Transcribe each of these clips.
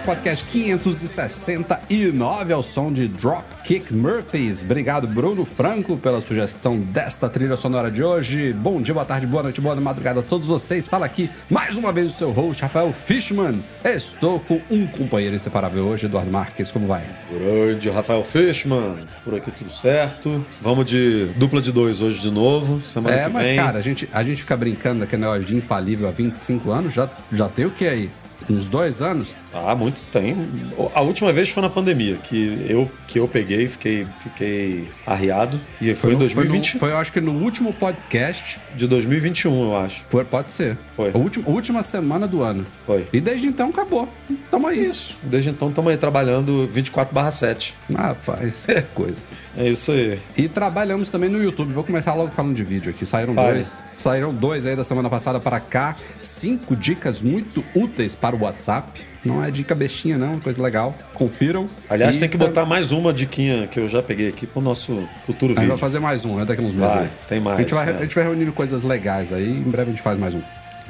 Nosso podcast 569 ao som de Dropkick Murphys. Obrigado, Bruno Franco, pela sugestão desta trilha sonora de hoje. Bom dia, boa tarde, boa noite, boa madrugada a todos vocês. Fala aqui mais uma vez o seu host, Rafael Fishman. Estou com um companheiro inseparável hoje, Eduardo Marques. Como vai? Grande Rafael Fishman, por aqui tudo certo. Vamos de dupla de dois hoje de novo, semana É, que mas vem. cara, a gente, a gente fica brincando daquele negócio de infalível há 25 anos, já, já tem o que aí? Uns dois anos? Ah, muito tem. A última vez foi na pandemia, que eu, que eu peguei, fiquei, fiquei arriado. E foi, em no- 2020, Foi, no- foi, eu acho que no último podcast de 2021, eu acho. Foi- pode ser. Foi. A última, última semana do ano. Foi. E desde então acabou. Tamo aí. Isso. Desde então estamos aí trabalhando 24/7. Rapaz, que coisa. É isso aí. E trabalhamos também no YouTube. Vou começar logo falando de vídeo aqui. Saíram dois. Saíram dois aí da semana passada para cá. Cinco dicas muito úteis para o WhatsApp. Não é dica bestinha, não. Coisa legal. Confiram. Aliás, E tem que tam- botar mais uma diquinha que eu já peguei aqui pro nosso futuro A gente vídeo. vai fazer mais um, né? Daqui a uns meses. Vai, aí. tem mais, A gente, vai, né? a gente vai reunindo coisas legais aí. Em breve a gente faz mais um.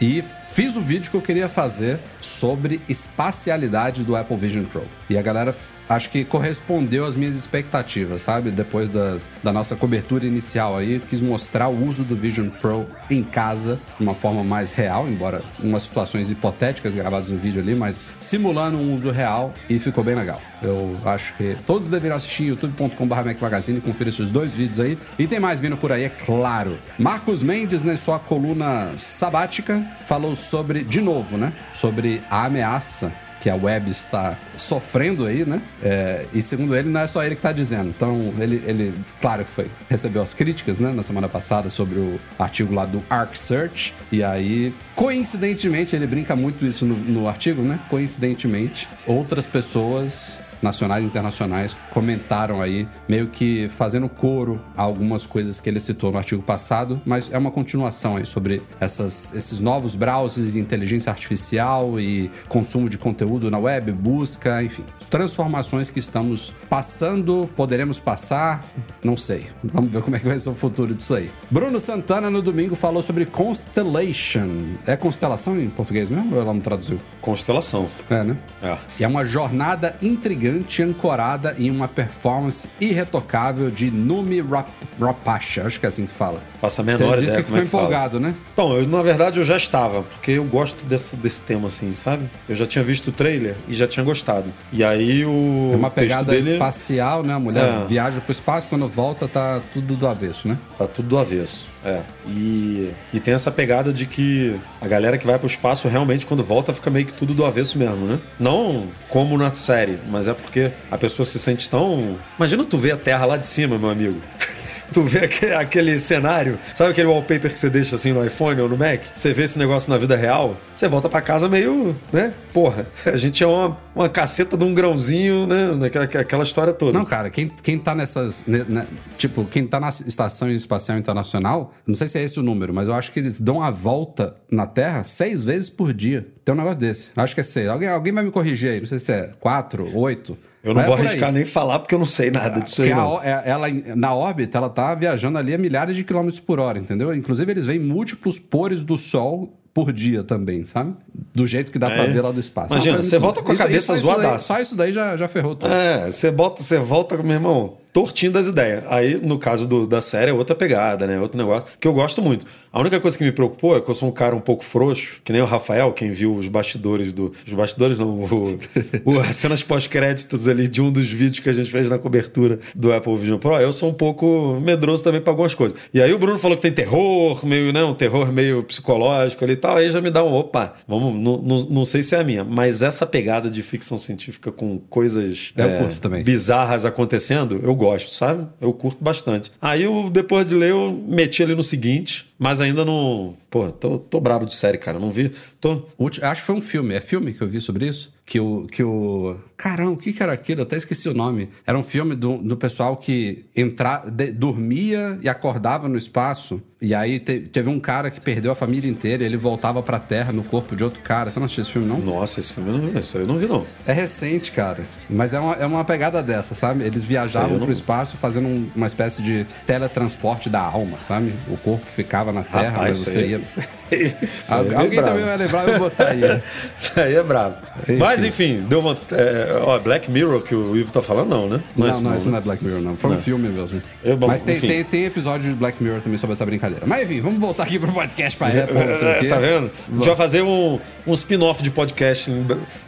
E fiz o vídeo que eu queria fazer sobre espacialidade do Apple Vision Pro. E a galera acho que correspondeu às minhas expectativas, sabe? Depois das, da nossa cobertura inicial aí, quis mostrar o uso do Vision Pro em casa de uma forma mais real, embora em umas situações hipotéticas gravadas no vídeo ali, mas simulando um uso real e ficou bem legal. Eu acho que todos deveriam assistir youtube.com.br Magazine e conferir esses dois vídeos aí. E tem mais vindo por aí, é claro. Marcos Mendes, na sua coluna sabática, falou sobre, de novo, né? Sobre a ameaça que a web está sofrendo aí, né? É, e segundo ele, não é só ele que está dizendo. Então, ele, ele, claro foi, recebeu as críticas, né, na semana passada sobre o artigo lá do Arc Search. E aí, coincidentemente, ele brinca muito isso no, no artigo, né? Coincidentemente, outras pessoas nacionais e internacionais comentaram aí, meio que fazendo coro a algumas coisas que ele citou no artigo passado, mas é uma continuação aí sobre essas, esses novos browsers de inteligência artificial e consumo de conteúdo na web, busca, enfim, transformações que estamos passando, poderemos passar, não sei. Vamos ver como é que vai ser o futuro disso aí. Bruno Santana no domingo falou sobre Constellation. É constelação em português mesmo ou ela não traduziu? Constelação. É, né? É. É uma jornada intrigante ancorada em uma performance irretocável de Numi Rap Rapacha. Acho que é assim que fala. Faço a menor Você ideia disse que como é ficou que fala. empolgado, né? Então, eu, na verdade eu já estava, porque eu gosto desse, desse tema, assim, sabe? Eu já tinha visto o trailer e já tinha gostado. E aí o. É uma pegada dele espacial, né? A mulher É. viaja pro espaço, quando volta tá tudo do avesso, né? Tá tudo do avesso. É. E, e tem essa pegada de que a galera que vai pro espaço realmente, quando volta, fica meio que tudo do avesso mesmo, né? Não como na série, mas é porque a pessoa se sente tão. Imagina tu ver a Terra lá de cima, meu amigo. Tu vê aque- aquele cenário, sabe aquele wallpaper que você deixa assim no iPhone ou no Mac? Você vê esse negócio na vida real, você volta pra casa meio, né? Porra, a gente é uma, uma caceta de um grãozinho, né? Naquela, aquela história toda. Não, cara, quem, quem tá nessas. ne- né, tipo, quem tá na Estação Espacial Internacional, não sei se é esse o número, mas eu acho que eles dão a volta na Terra seis vezes por dia. Tem um negócio desse. Acho que é seis. Alguém, alguém vai me corrigir aí, não sei se é quatro, oito. Eu não vou arriscar nem falar porque eu não sei nada disso Porque aí. é- ela, na órbita, ela tá viajando ali a milhares de quilômetros por hora, entendeu? Inclusive, eles veem múltiplos pores do Sol por dia também, sabe? Do jeito que dá pra É. ver lá do espaço. Imagina, coisa você volta com a cabeça só isso zoadaça. Só isso daí já, já ferrou tudo. É, você bota, você volta, meu irmão. Tortinho das ideias. Aí, no caso do, da série, é outra pegada, né? Outro negócio que eu gosto muito. A única coisa que me preocupou é que eu sou um cara um pouco frouxo, que nem o Rafael, quem viu os bastidores do. Os bastidores não, o, o, as cenas pós-créditos ali de um dos vídeos que a gente fez na cobertura do Apple Vision Pro. Eu sou um pouco medroso também para algumas coisas. E aí o Bruno falou que tem terror, meio, né? Um terror meio psicológico ali e tal. Aí já me dá um opa, vamos, não, não, não sei se é a minha, mas essa pegada de ficção científica com coisas é, bizarras acontecendo, eu gosto, sabe? Eu curto bastante. Aí eu, depois de ler, eu meti ali no seguinte, mas ainda não. Pô, tô, tô brabo de série, cara. Não vi. Tô... Acho que foi um filme. É filme que eu vi sobre isso? Que o. Que o... Caramba, o que, que era aquilo? Eu até esqueci o nome. Era um filme do, do pessoal que entra, de, dormia e acordava no espaço. E aí te, teve um cara que perdeu a família inteira e ele voltava pra Terra no corpo de outro cara. Você não assistiu esse filme, não? Nossa, esse filme eu não vi. Isso eu não vi, não. É recente, cara. Mas é uma, é uma pegada dessa, sabe? Eles viajavam pro espaço fazendo um, uma espécie de teletransporte da alma, sabe? O corpo ficava na Terra, Rapaz, mas você ia. Isso aí, Alguém é também vai lembrar, eu vou botar aí. isso aí é brabo. Mas enfim, deu uma. É, ó, Black Mirror que o Ivo tá falando, não, né? Não, não, não, isso não é Black Mirror, não. Foi não. um filme mesmo. Eu, bom, Mas tem, tem, tem, episódio de Black Mirror também sobre essa brincadeira. Mas enfim, vamos voltar aqui pro podcast pra Apple, não sei o quê. Tá vendo? A gente vai fazer um, um spin-off de podcast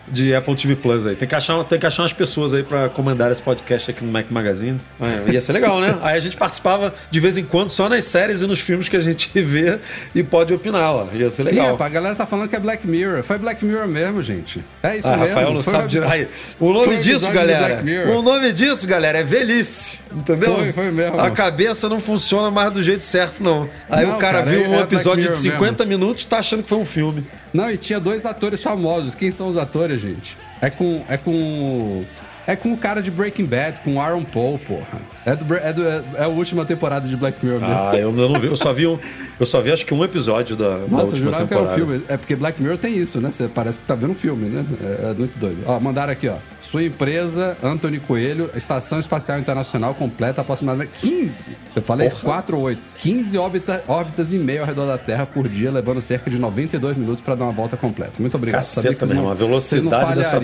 de Apple TV Plus aí. Tem que achar, tem que achar umas pessoas aí pra comandar esse podcast aqui no Mac Magazine. É, ia ser legal, né? Aí a gente participava de vez em quando só nas séries e nos filmes que a gente vê e pode opinar, ó. Ia ser legal. a galera tá falando que é Black Mirror. Foi Black Mirror mesmo, gente. É isso ah, mesmo. Rafael não foi sabe dizer. O nome disso, galera. O nome disso, galera, é velhice. Entendeu? Foi, foi mesmo. A cabeça não funciona mais do jeito certo, não. Aí não, o cara, cara viu um é episódio de 50 mesmo. minutos tá achando que foi um filme. Não, e tinha dois atores famosos. Quem são os atores, gente? É com. É com. É com o cara de Breaking Bad, com Aaron Paul, porra. É, do, é, do, é, a última temporada de Black Mirror mesmo. Ah, eu não vi. Eu só vi, um, eu só vi acho que um episódio da, Nossa, da última temporada. Que era um filme. É porque Black Mirror tem isso, né? Você parece que tá vendo um filme, né? É, é muito doido. Ó, mandaram aqui, ó. Sua empresa, Anthony Coelho, Estação Espacial Internacional completa aproximadamente 15. Eu falei Porra. 4 ou 8. 15 órbita, órbitas e meio ao redor da Terra por dia, levando cerca de 92 minutos para dar uma volta completa. Muito obrigado. Caceta, meu irmão. A velocidade dessa,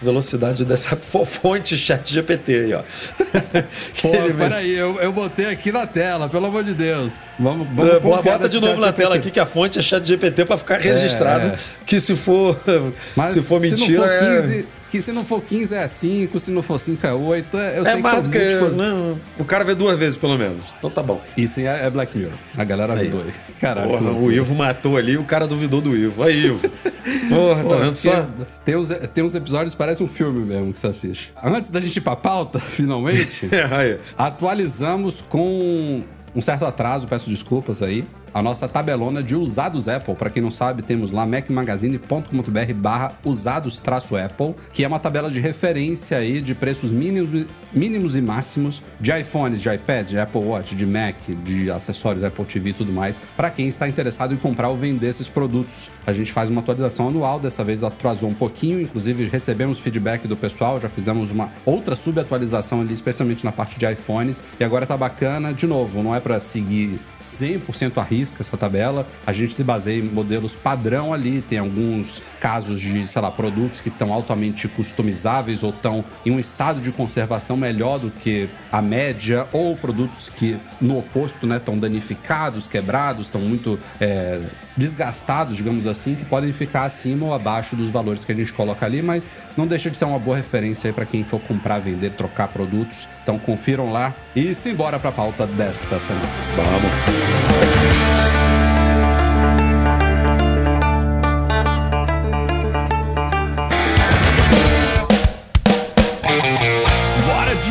velocidade dessa fonte chat GPT aí, ó. Pô, peraí, eu, eu botei aqui na tela, pelo amor de Deus. Vamos, vamos é, Bota de novo na GPT. tela aqui que a fonte é chat GPT para ficar registrado é, é. que se for, Mas se for mentira... Se não for 15, é que se não for 15 é 5, se não for 5 é 8. É, eu é sei mais que, que né? O cara vê duas vezes, pelo menos. Então tá bom. Isso é, é Black Mirror. A galera aí. ajudou aí. Caralho. Porra, o Ivo matou ali o cara duvidou do Ivo. Aí, Ivo. Porra, tá vendo só? Tem uns, tem uns episódios, parece um filme mesmo que você assiste. Antes da gente ir pra pauta, finalmente, é, atualizamos com um certo atraso, peço desculpas aí a nossa tabelona de usados Apple. Para quem não sabe, temos lá macmagazine.com.br barra usados-apple, que é uma tabela de referência aí de preços mínimos, mínimos e máximos de iPhones, de iPads, de Apple Watch, de Mac, de acessórios Apple TV e tudo mais, para quem está interessado em comprar ou vender esses produtos. A gente faz uma atualização anual, dessa vez atrasou um pouquinho, inclusive recebemos feedback do pessoal, já fizemos uma outra subatualização ali, especialmente na parte de iPhones, e agora tá bacana, de novo, não é para seguir 100% a risca essa tabela. A gente se baseia em modelos padrão ali, tem alguns casos de, sei lá, produtos que estão altamente customizáveis ou estão em um estado de conservação melhor do que a média, ou produtos que, no oposto, né, estão danificados, quebrados, estão muito é, desgastados, digamos assim, que podem ficar acima ou abaixo dos valores que a gente coloca ali, mas não deixa de ser uma boa referência para quem for comprar, vender, trocar produtos. Então confiram lá e simbora para a pauta desta semana. Vamos!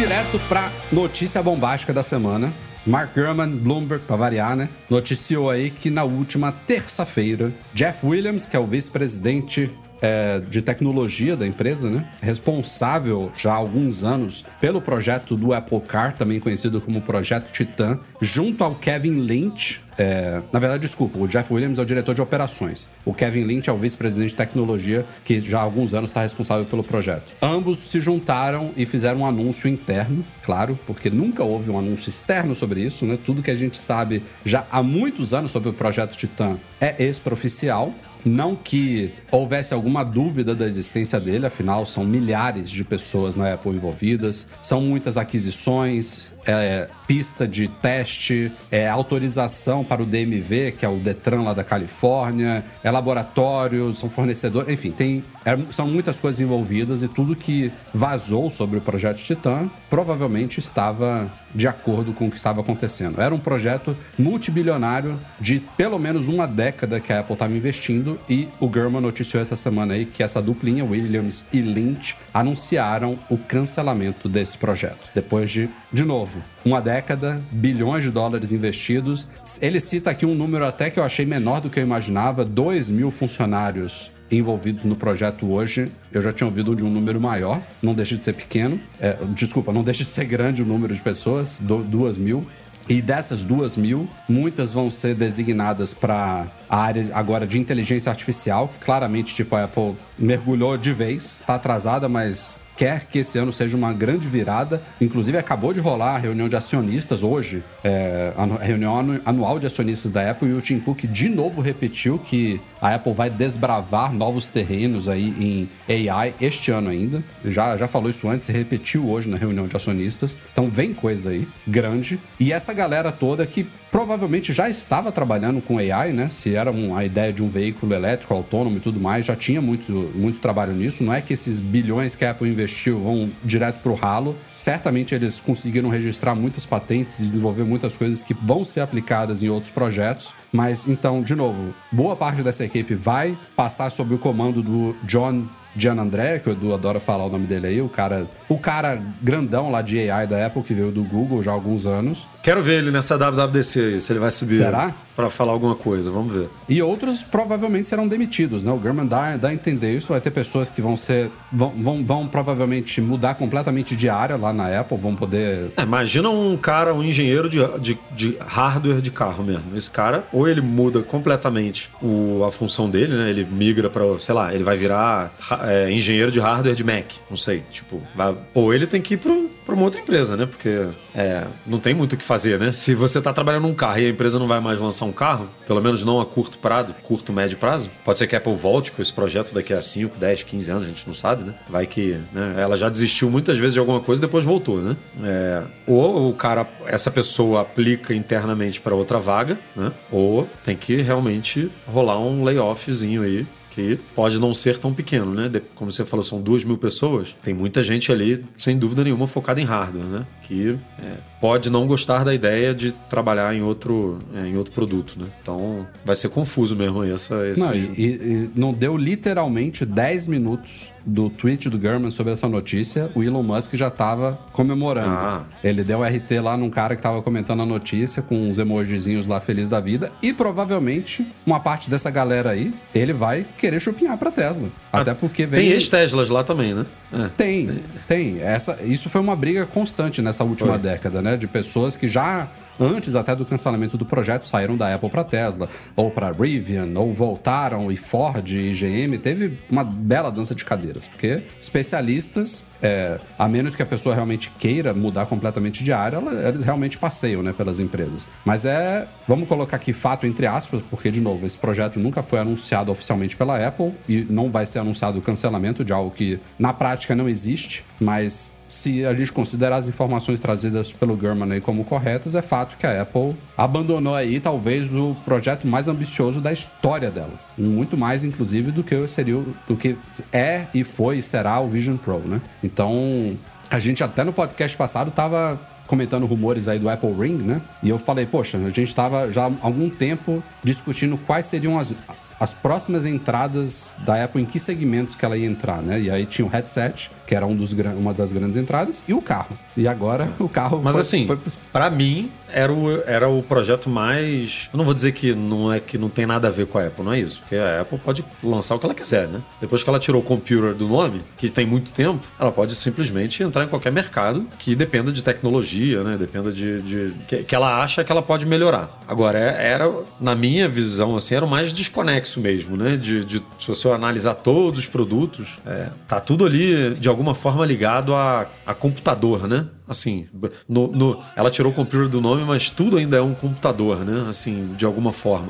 direto para notícia bombástica da semana. Mark Gurman, Bloomberg, para variar, né? Noticiou aí que na última terça-feira, Jeff Williams, que é o vice-presidente é, de tecnologia da empresa, né? Responsável já há alguns anos pelo projeto do Apple Car, também conhecido como Projeto Titan, junto ao Kevin Lynch. É, na verdade, desculpa, o Jeff Williams é o diretor de operações. O Kevin Lynch é o vice-presidente de tecnologia, que já há alguns anos está responsável pelo projeto. Ambos se juntaram e fizeram um anúncio interno, claro, porque nunca houve um anúncio externo sobre isso, né? Tudo que a gente sabe já há muitos anos sobre o projeto Titan é extraoficial. Não que houvesse alguma dúvida da existência dele, afinal, são milhares de pessoas na Apple envolvidas, são muitas aquisições, é, pista de teste, é, autorização para o DMV, que é o Detran lá da Califórnia, é laboratórios, são fornecedores, enfim, tem, é, são muitas coisas envolvidas e tudo que vazou sobre o projeto Titan provavelmente estava de acordo com o que estava acontecendo. Era um projeto multibilionário de pelo menos uma década que a Apple estava investindo e o German noticiou essa semana aí que essa duplinha, Williams e Lynch, anunciaram o cancelamento desse projeto. Depois de, de novo, uma década, bilhões de dólares investidos. Ele cita aqui um número até que eu achei menor do que eu imaginava: 2 mil funcionários envolvidos no projeto hoje. Eu já tinha ouvido de um número maior, não deixa de ser pequeno. É, desculpa, não deixa de ser grande o número de pessoas, do, duas mil. E dessas duas mil, muitas vão ser designadas para a área agora de inteligência artificial, que claramente, tipo, a Apple mergulhou de vez, está atrasada, mas quer que esse ano seja uma grande virada. Inclusive, acabou de rolar a reunião de acionistas hoje, é, a reunião anual de acionistas da Apple, e o Tim Cook de novo repetiu que a Apple vai desbravar novos terrenos aí em AI este ano ainda. Já, já falou isso antes, repetiu hoje na reunião de acionistas. Então vem coisa aí, grande. E essa galera toda que provavelmente já estava trabalhando com AI, né? Se era uma ideia de um veículo elétrico autônomo e tudo mais, já tinha muito, muito trabalho nisso. Não é que esses bilhões que a Apple investiu vão direto para o ralo. Certamente eles conseguiram registrar muitas patentes e desenvolver muitas coisas que vão ser aplicadas em outros projetos. Mas então, de novo, boa parte dessa equipe vai passar sob o comando do John Gian André, que o Edu adora falar o nome dele aí, o cara, o cara grandão lá de AI da Apple, que veio do Google já há alguns anos. Quero ver ele nessa WWDC aí, se ele vai subir. Será? Para falar alguma coisa, vamos ver. E outros provavelmente serão demitidos, né? O German dá, dá a entender isso. Vai ter pessoas que vão ser. Vão, vão, vão provavelmente mudar completamente de área lá na Apple, vão poder. É, imagina um cara, um engenheiro de, de, de, hardware de carro mesmo. Esse cara, ou ele muda completamente o, a função dele, né? Ele migra para, sei lá, ele vai virar é, engenheiro de hardware de Mac, não sei. Tipo, vai, ou ele tem que ir para para uma outra empresa, né? Porque é, não tem muito o que fazer, né? Se você está trabalhando num carro e a empresa não vai mais lançar um carro, pelo menos não a curto prazo, curto, médio prazo, pode ser que a Apple volte com esse projeto daqui a 5, 10, 15 anos, a gente não sabe, né? Vai que né? ela já desistiu muitas vezes de alguma coisa e depois voltou, né? É, ou o cara, essa pessoa aplica internamente para outra vaga, né? Ou tem que realmente rolar um layoffzinho aí que pode não ser tão pequeno, né? Como você falou, são duas mil pessoas. Tem muita gente ali, sem dúvida nenhuma, focada em hardware, né? Que é, pode não gostar da ideia de trabalhar em outro, é, em outro produto, né? Então vai ser confuso mesmo essa. Esse... Não, e, e não deu literalmente 10 minutos do tweet do German sobre essa notícia, o Elon Musk já estava comemorando. Ah. Ele deu RT lá num cara que estava comentando a notícia com uns emojizinhos lá feliz da vida e provavelmente uma parte dessa galera aí, ele vai querer chupinhar para Tesla. Ah, Até porque vem Tem ex-Teslas lá também, né? É. Tem, tem. Essa, isso foi uma briga constante nessa última foi. década, né? De pessoas que já antes até do cancelamento do projeto, saíram da Apple para Tesla, ou para Rivian, ou voltaram e Ford e GM. Teve uma bela dança de cadeiras, porque especialistas, é, a menos que a pessoa realmente queira mudar completamente de área, ela, eles realmente passeiam né, pelas empresas. Mas é, vamos colocar aqui fato entre aspas, porque, de novo, esse projeto nunca foi anunciado oficialmente pela Apple e não vai ser anunciado o cancelamento de algo que na prática não existe, mas se a gente considerar as informações trazidas pelo German aí como corretas, é fato que a Apple abandonou aí talvez o projeto mais ambicioso da história dela. Muito mais, inclusive, do que seria do que é e foi e será o Vision Pro, né? Então, a gente até no podcast passado estava comentando rumores aí do Apple Ring, né? E eu falei, poxa, a gente estava já há algum tempo discutindo quais seriam as, as próximas entradas da Apple, em que segmentos que ela ia entrar, né? E aí tinha o headset, que era um dos, uma das grandes entradas, e o carro. E agora o carro Mas foi, assim, foi... para mim, era o, era o projeto mais. Eu não vou dizer que não é que não tem nada a ver com a Apple, não é isso. Porque a Apple pode lançar o que ela quiser, né? Depois que ela tirou o computer do nome, que tem muito tempo, ela pode simplesmente entrar em qualquer mercado que dependa de tecnologia, né? Dependa de. de que, que, ela acha que ela pode melhorar. Agora, é, era, na minha visão, assim, era o mais desconexo mesmo, né? De, de se você analisar todos os produtos, é, tá tudo ali de alguma forma ligado a, a computador, né? Assim, no, no, ela tirou o computer do nome, mas tudo ainda é um computador, né? Assim, de alguma forma.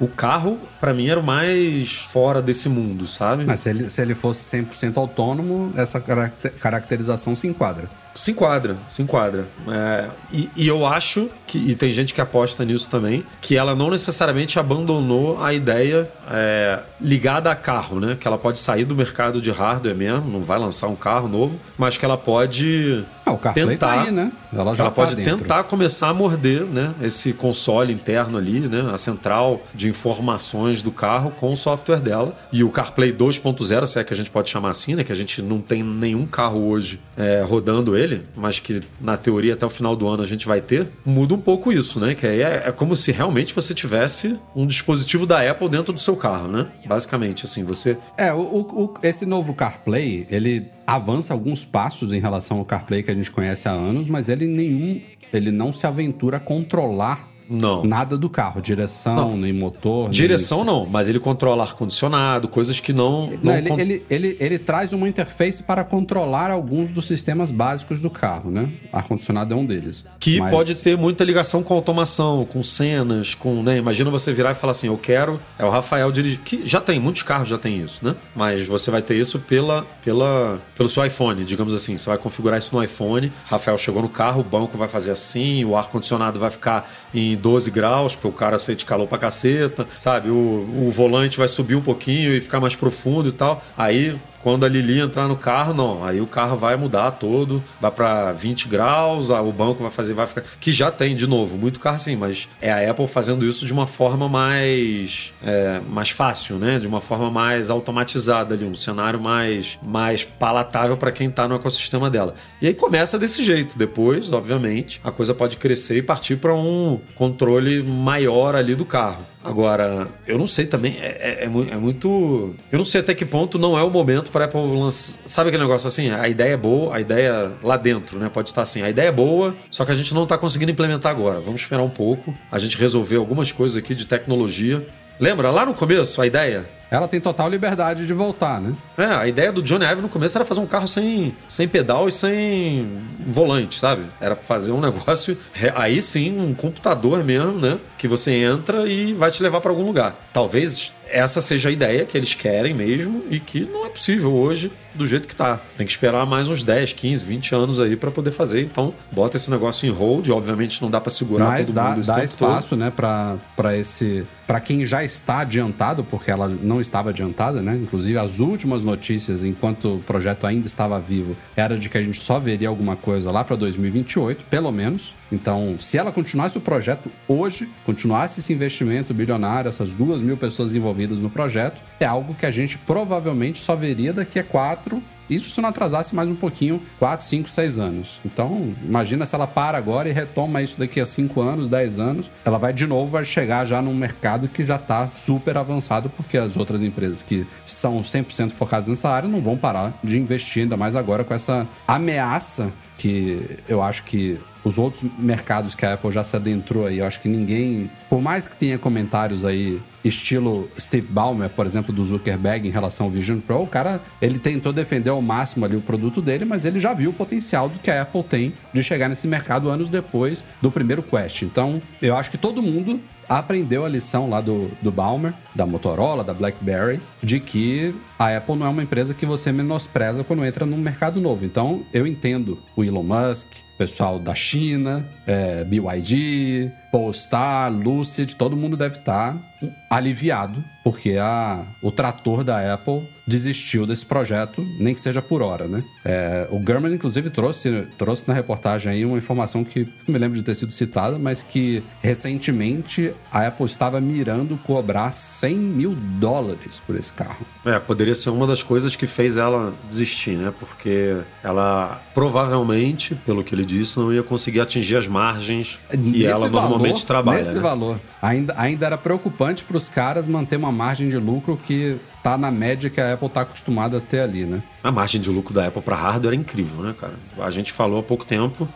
O carro, para mim, era o mais fora desse mundo, sabe? Mas se ele, se ele fosse 100% autônomo, essa caracterização se enquadra. Se enquadra, se enquadra. É, e, e, eu acho que, e tem gente que aposta nisso também, que ela não necessariamente abandonou a ideia é, ligada a carro, né? Que ela pode sair do mercado de hardware mesmo, não vai lançar um carro novo, mas que ela pode ah, o CarPlay tá tentar, tá aí, né? Ela já ela tá pode dentro. tentar começar a morder, né? Esse console interno ali, né? A central de informações do carro com o software dela. E o CarPlay 2.0, se é que a gente pode chamar assim, né? Que a gente não tem nenhum carro hoje é, rodando ele, mas que na teoria até o final do ano a gente vai ter, muda um pouco isso, né? Que aí é, é como se realmente você tivesse um dispositivo da Apple dentro do seu carro, né? Basicamente, assim, você. É, o, o, esse novo CarPlay, ele avança alguns passos em relação ao CarPlay que a gente conhece há anos, mas ele nenhum ele não se aventura a controlar não. Nada do carro, direção, não. nem motor. Direção nem... não, mas ele controla ar-condicionado, coisas que não. não, não ele, con... ele, ele, ele, traz uma interface para controlar alguns dos sistemas básicos do carro, né? Ar-condicionado é um deles. Que mas... pode ter muita ligação com automação, com cenas, com. Né? Imagina você virar e falar assim: eu quero. É o Rafael dirigir. Que já tem, muitos carros já tem isso, né? Mas você vai ter isso pela, pela, pelo seu iPhone, digamos assim. Você vai configurar isso no iPhone. Rafael chegou no carro, o banco vai fazer assim, o ar-condicionado vai ficar em 12 graus, porque o cara sente calor pra caceta, sabe? O, o volante vai subir um pouquinho e ficar mais profundo e tal. Aí quando a Lili entrar no carro, não. Aí o carro vai mudar todo, vai para 20 graus, o banco vai fazer, vai ficar. Que já tem, de novo, muito carro assim, mas é a Apple fazendo isso de uma forma mais, é, mais fácil, né? De uma forma mais automatizada ali, um cenário mais, mais palatável para quem tá no ecossistema dela. E aí começa desse jeito. Depois, obviamente, a coisa pode crescer e partir para um controle maior ali do carro. Agora, eu não sei também, é, é, é, muito. Eu não sei até que ponto não é o momento para Apple lançar. Sabe aquele negócio assim? A ideia é boa, a ideia lá dentro, né? Pode estar assim. A ideia é boa, só que a gente não está conseguindo implementar agora. Vamos esperar um pouco. A gente resolver algumas coisas aqui de tecnologia. Lembra lá no começo a ideia? Ela tem total liberdade de voltar, né? É, a ideia do Johnny Ive no começo era fazer um carro sem, sem pedal e sem volante, sabe? Era fazer um negócio, aí sim, um computador mesmo, né? Que você entra e vai te levar para algum lugar. Talvez essa seja a ideia que eles querem mesmo e que não é possível hoje do jeito que tá. Tem que esperar mais uns 10, 15, 20 anos aí para poder fazer. Então, bota esse negócio em hold. Obviamente não dá para segurar Mas todo dá, mundo dá espaço, todo. né, para esse para quem já está adiantado, porque ela não estava adiantada, né? Inclusive as últimas notícias enquanto o projeto ainda estava vivo, era de que a gente só veria alguma coisa lá para 2028, pelo menos. Então, se ela continuasse o projeto hoje, continuasse esse investimento bilionário, essas duas mil pessoas envolvidas no projeto, é algo que a gente provavelmente só veria daqui a quatro isso se não atrasasse mais um pouquinho, 4, 5, 6 anos. Então, imagina se ela para agora e retoma isso daqui a 5 anos, 10 anos, ela vai de novo vai chegar já num mercado que já está super avançado, porque as outras empresas que são 100% focadas nessa área não vão parar de investir, ainda mais agora com essa ameaça que eu acho que os outros mercados que a Apple já se adentrou aí, eu acho que ninguém, por mais que tenha comentários aí, estilo Steve Ballmer, por exemplo, do Zuckerberg em relação ao Vision Pro, o cara, ele tentou defender ao máximo ali o produto dele, mas ele já viu o potencial do que a Apple tem de chegar nesse mercado anos depois do primeiro Quest. Então, eu acho que todo mundo aprendeu a lição lá do, do Balmer, da Motorola, da BlackBerry, de que a Apple não é uma empresa que você menospreza quando entra num mercado novo. Então, eu entendo o Elon Musk, pessoal da China, é, BYD, Polestar, Lucid, todo mundo deve estar aliviado, porque a, o trator da Apple desistiu desse projeto, nem que seja por hora, né? É, o Gurman, inclusive, trouxe, trouxe na reportagem aí uma informação que não me lembro de ter sido citada, mas que recentemente a Apple estava mirando cobrar 100 mil dólares por esse carro. É, poderia ser uma das coisas que fez ela desistir, né? Porque ela provavelmente, pelo que ele disse, não ia conseguir atingir as margens que nesse ela valor, normalmente trabalha. Nesse né? valor. Ainda, ainda era preocupante para os caras manter uma margem de lucro que tá na média que a Apple tá acostumada a ter ali, né? A margem de lucro da Apple para hardware é incrível, né, cara? A gente falou há pouco tempo,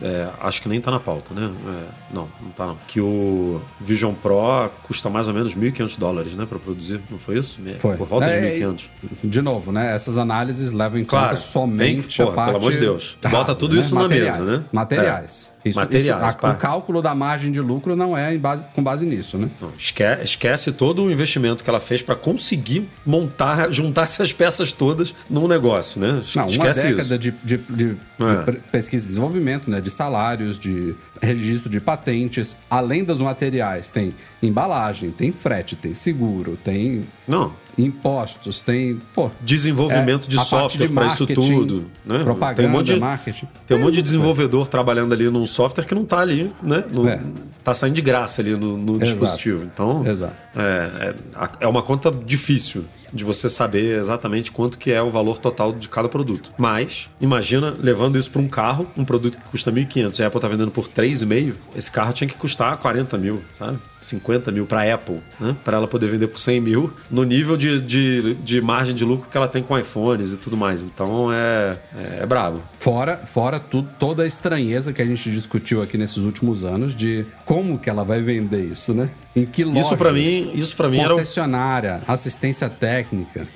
é, acho que nem tá na pauta, né? É, não, não tá não. Que o Vision Pro custa mais ou menos 1.500 dólares, né, para produzir, não foi isso? Foi. Por volta é, de 1.500. De novo, né? Essas análises levam em claro, conta somente que, a parte... Pelo amor de Deus. Bota tudo né? isso na mesa, né? Materiais. Isso, Materiais, isso, a- pá. o cálculo da margem de lucro não é base, com base nisso, né? Não, esque- esquece todo o investimento que ela fez para conseguir montar, juntar essas peças todas num negócio, né? Não, uma esquece década isso. de, de- de- de É. pesquisa e desenvolvimento, né? De salários, de registro de patentes. Além dos materiais, tem embalagem, tem frete, tem seguro, tem Não, impostos, tem. Pô, desenvolvimento É, de software para isso tudo. Né? propaganda, tem um monte de, marketing. Tem um monte de desenvolvedor trabalhando ali num software que não tá ali, né? Não, É. Tá saindo de graça ali no, no dispositivo. Então, Exato. É, é, é uma conta difícil de você saber exatamente quanto que é o valor total de cada produto. Mas, imagina levando isso para um carro, um produto que custa 1.500 e a Apple tá vendendo por 3,5, esse carro tinha que custar 40 mil, sabe? 50 mil para Apple, né? Para ela poder vender por 100 mil no nível de, de, de margem de lucro que ela tem com iPhones e tudo mais. Então é, é, é brabo. Fora, fora tudo, toda a estranheza que a gente discutiu aqui nesses últimos anos de como que ela vai vender isso, né? Em que lojas? Isso pra mim- isso pra mim era concessionária, assistência técnica,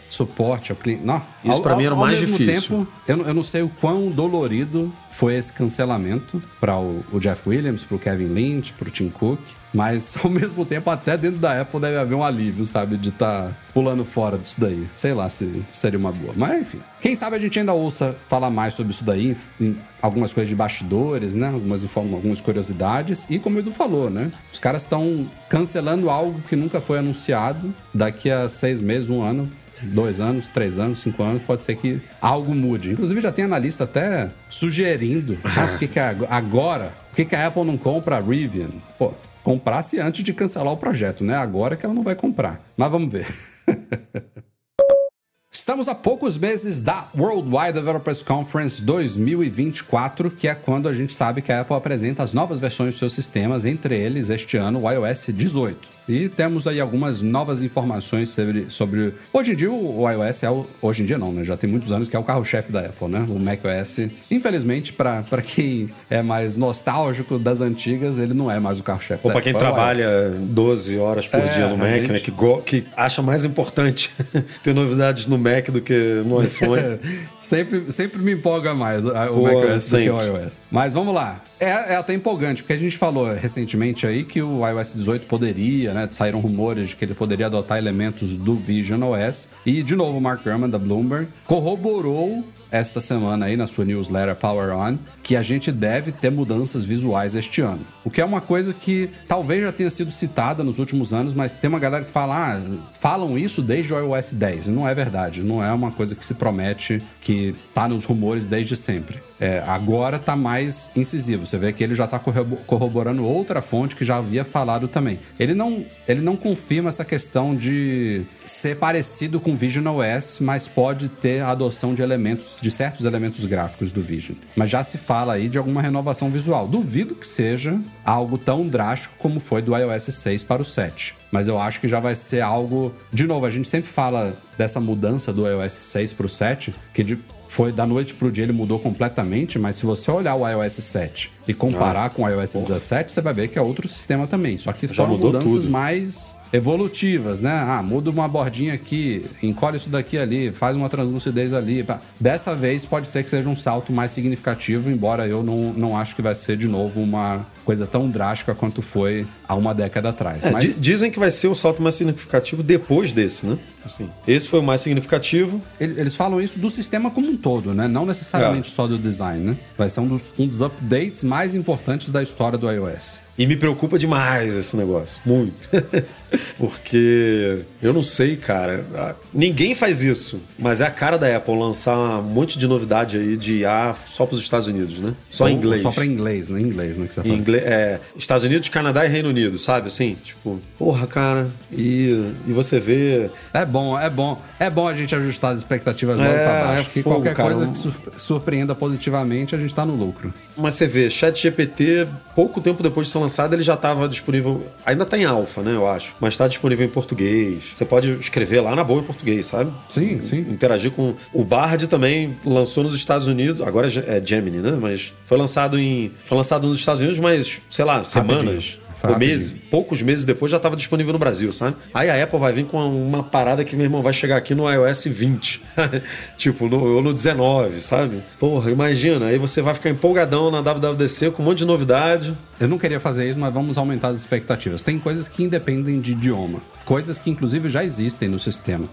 suporte ao cliente. Não, Isso pra mim era o mais mesmo difícil. Tempo, eu, não- eu não sei o quão dolorido foi esse cancelamento para o, o Jeff Williams, para o Kevin Lynch, para o Tim Cook, mas ao mesmo tempo até dentro da Apple deve haver um alívio, sabe, de estar pulando fora disso daí. Sei lá se seria uma boa, mas enfim. Quem sabe a gente ainda ouça falar mais sobre isso daí, em algumas coisas de bastidores, né, algumas inform- algumas curiosidades e como o Edu falou, né, os caras estão cancelando algo que nunca foi anunciado. Daqui a seis meses, um ano, dois anos, três anos, cinco anos, pode ser que algo mude. Inclusive, já tem analista até sugerindo ah, por que que ag- agora, por que, que a Apple não compra a Rivian? Pô, comprasse antes de cancelar o projeto, né? Agora que ela não vai comprar. Mas vamos ver. Estamos a poucos meses da Worldwide Developers Conference 2024, que é quando a gente sabe que a Apple apresenta as novas versões dos seus sistemas, entre eles este ano o iOS 18. E temos aí algumas novas informações sobre. sobre... Hoje em dia o iOS é o. Hoje em dia não, né? Já tem muitos anos que é o carro-chefe da Apple, né? O macOS. Infelizmente, para quem é mais nostálgico das antigas, ele não é mais o carro-chefe Ou da quem Apple. é o iOS. trabalha 12 horas por É, dia no Mac, realmente. né? Que, go- que acha mais importante ter novidades no Mac do que no iPhone. sempre, sempre me empolga mais a- o Pô, macOS do que o iOS. Mas vamos lá. É, é até empolgante, porque a gente falou recentemente aí que o iOS 18 poderia, né? Saíram rumores de que ele poderia adotar elementos do Vision OS. E, de novo, o Mark Gurman, da Bloomberg, corroborou esta semana aí na sua newsletter Power On que a gente deve ter mudanças visuais este ano. O que é uma coisa que talvez já tenha sido citada nos últimos anos, mas tem uma galera que fala, ah, falam isso desde o iOS 10. E não é verdade. Não é uma coisa que se promete que tá nos rumores desde sempre. É, agora tá mais incisivo. Você vê que ele já tá corrobo- corroborando outra fonte que já havia falado também. Ele não, ele não confirma essa questão de ser parecido com o Vision OS, mas pode ter adoção de elementos, de certos elementos gráficos do Vision. Mas já se fala aí de alguma renovação visual. Duvido que seja algo tão drástico como foi do iOS 6 para o 7. Mas eu acho que já vai ser algo. De novo, a gente sempre fala dessa mudança do iOS 6 para o 7, que de- foi da noite pro dia ele mudou completamente, mas se você olhar o iOS 7 e comparar com o iOS 17, você vai ver que é outro sistema também. Só que Já foram mudanças tudo. mais evolutivas, né? Ah, muda uma bordinha aqui, encolhe isso daqui ali, faz uma translucidez ali. Dessa vez pode ser que seja um salto mais significativo, embora eu não, não acho que vai ser de novo uma coisa tão drástica quanto foi há uma década atrás. É, Mas di- Dizem que vai ser o salto mais significativo depois desse, né? Assim, esse foi o mais significativo. ele- eles falam isso do sistema como um todo, né? Não necessariamente É. só do design, né? Vai ser um dos, um dos updates mais importantes da história do iOS. E me preocupa demais esse negócio. Muito. Porque eu não sei, cara. Ah, Ninguém faz isso. Mas é a cara da Apple lançar um monte de novidade aí de IA só para os Estados Unidos, né? Só em Ou- inglês. Só pra inglês, né? Inglês, né? Que você Em inglês, é, Estados Unidos, Canadá e Reino Unido, sabe? Assim, tipo, porra, cara. E, e você vê. É bom, é bom. É bom a gente ajustar as expectativas logo É, pra baixo. é que fogo, qualquer cara. coisa que sur- surpreenda positivamente, a gente tá no lucro. Mas você vê, ChatGPT, pouco tempo depois de ser lançado, ele já estava disponível. Ainda tá em alfa, né, eu acho. Mas tá disponível em português. Você pode escrever lá na boa em português, sabe? Sim, sim. Interagir com. O Bard também lançou nos Estados Unidos. Agora é Gemini, né? Mas foi lançado em. Foi lançado nos Estados Unidos, mas, sei lá, semanas. Meses, poucos meses depois já estava disponível no Brasil, sabe? Aí a Apple vai vir com uma parada que, meu irmão, vai chegar aqui no iOS 20. tipo, no, ou no 19, sabe? Porra, imagina. Aí você vai ficar empolgadão na WWDC com um monte de novidade. Eu não queria fazer isso, mas vamos aumentar as expectativas. Tem coisas que independem de idioma. Coisas que, inclusive, já existem no sistema.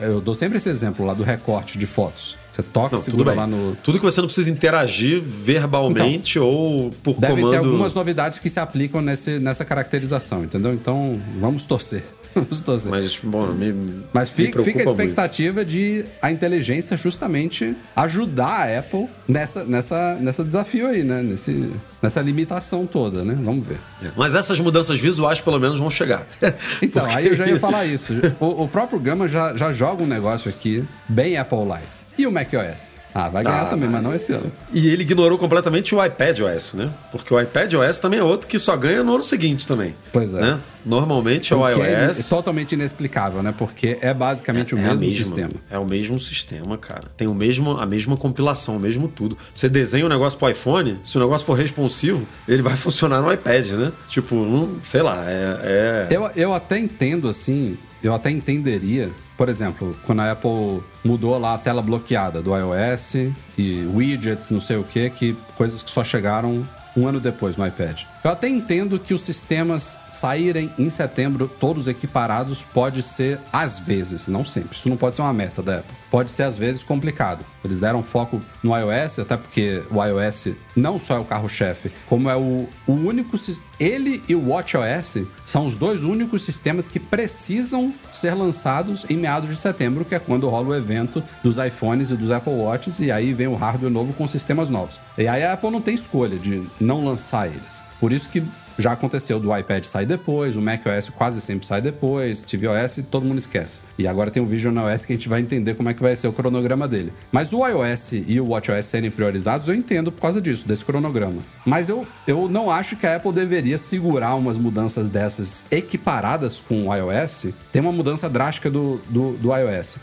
Eu dou sempre esse exemplo lá do recorte de fotos. Você toca, não, segura lá no. Tudo que você não precisa interagir verbalmente então, ou por devem comando. Devem ter algumas novidades que se aplicam nesse, nessa caracterização, entendeu? Então, vamos torcer. vamos torcer. Mas, bom, me, Mas fica, me fica a expectativa muito. de a inteligência justamente ajudar a Apple nessa, nessa, nessa desafio aí, né? Nesse, nessa limitação toda, né? Vamos ver. É, mas essas mudanças visuais, pelo menos, vão chegar. então, Porque... aí eu já ia falar isso. O, o próprio Gama já, já joga um negócio aqui bem Apple-like. E o macOS? Ah, vai ganhar ah, também, mas não esse ano. E ele ignorou completamente o iPad OS, né? Porque o iPad OS também é outro que só ganha no ano seguinte também. Pois é. Né? Normalmente é o iOS. É totalmente inexplicável, né? Porque é basicamente é, o mesmo é sistema. É o mesmo sistema, cara. Tem o mesmo, a mesma compilação, o mesmo tudo. Você desenha um negócio pro iPhone, se o negócio for responsivo, ele vai funcionar no iPad, né? Tipo, não, sei lá, é. é... Eu, eu até entendo, assim, eu até entenderia por exemplo, quando a Apple mudou lá a tela bloqueada do iOS e widgets, não sei o que, que coisas que só chegaram um ano depois no iPad. Eu até entendo que os sistemas saírem em setembro todos equiparados pode ser às vezes, não sempre. Isso não pode ser uma meta da Apple. Pode ser às vezes complicado. Eles deram foco no iOS, até porque o iOS não só é o carro-chefe, como é o, o único ele e o WatchOS são os dois únicos sistemas que precisam ser lançados em meados de setembro, que é quando rola o evento dos iPhones e dos Apple Watches e aí vem o hardware novo com sistemas novos. E aí a Apple não tem escolha de não lançar eles. Por isso que já aconteceu do iPad sair depois, o macOS quase sempre sai depois, tvOS todo mundo esquece. E agora tem o Vision OS que a gente vai entender como é que vai ser o cronograma dele. Mas o iOS e o WatchOS serem priorizados, eu entendo por causa disso, desse cronograma. Mas eu, eu não acho que a Apple deveria segurar umas mudanças dessas equiparadas com o iOS. Tem uma mudança drástica do, do, do iOS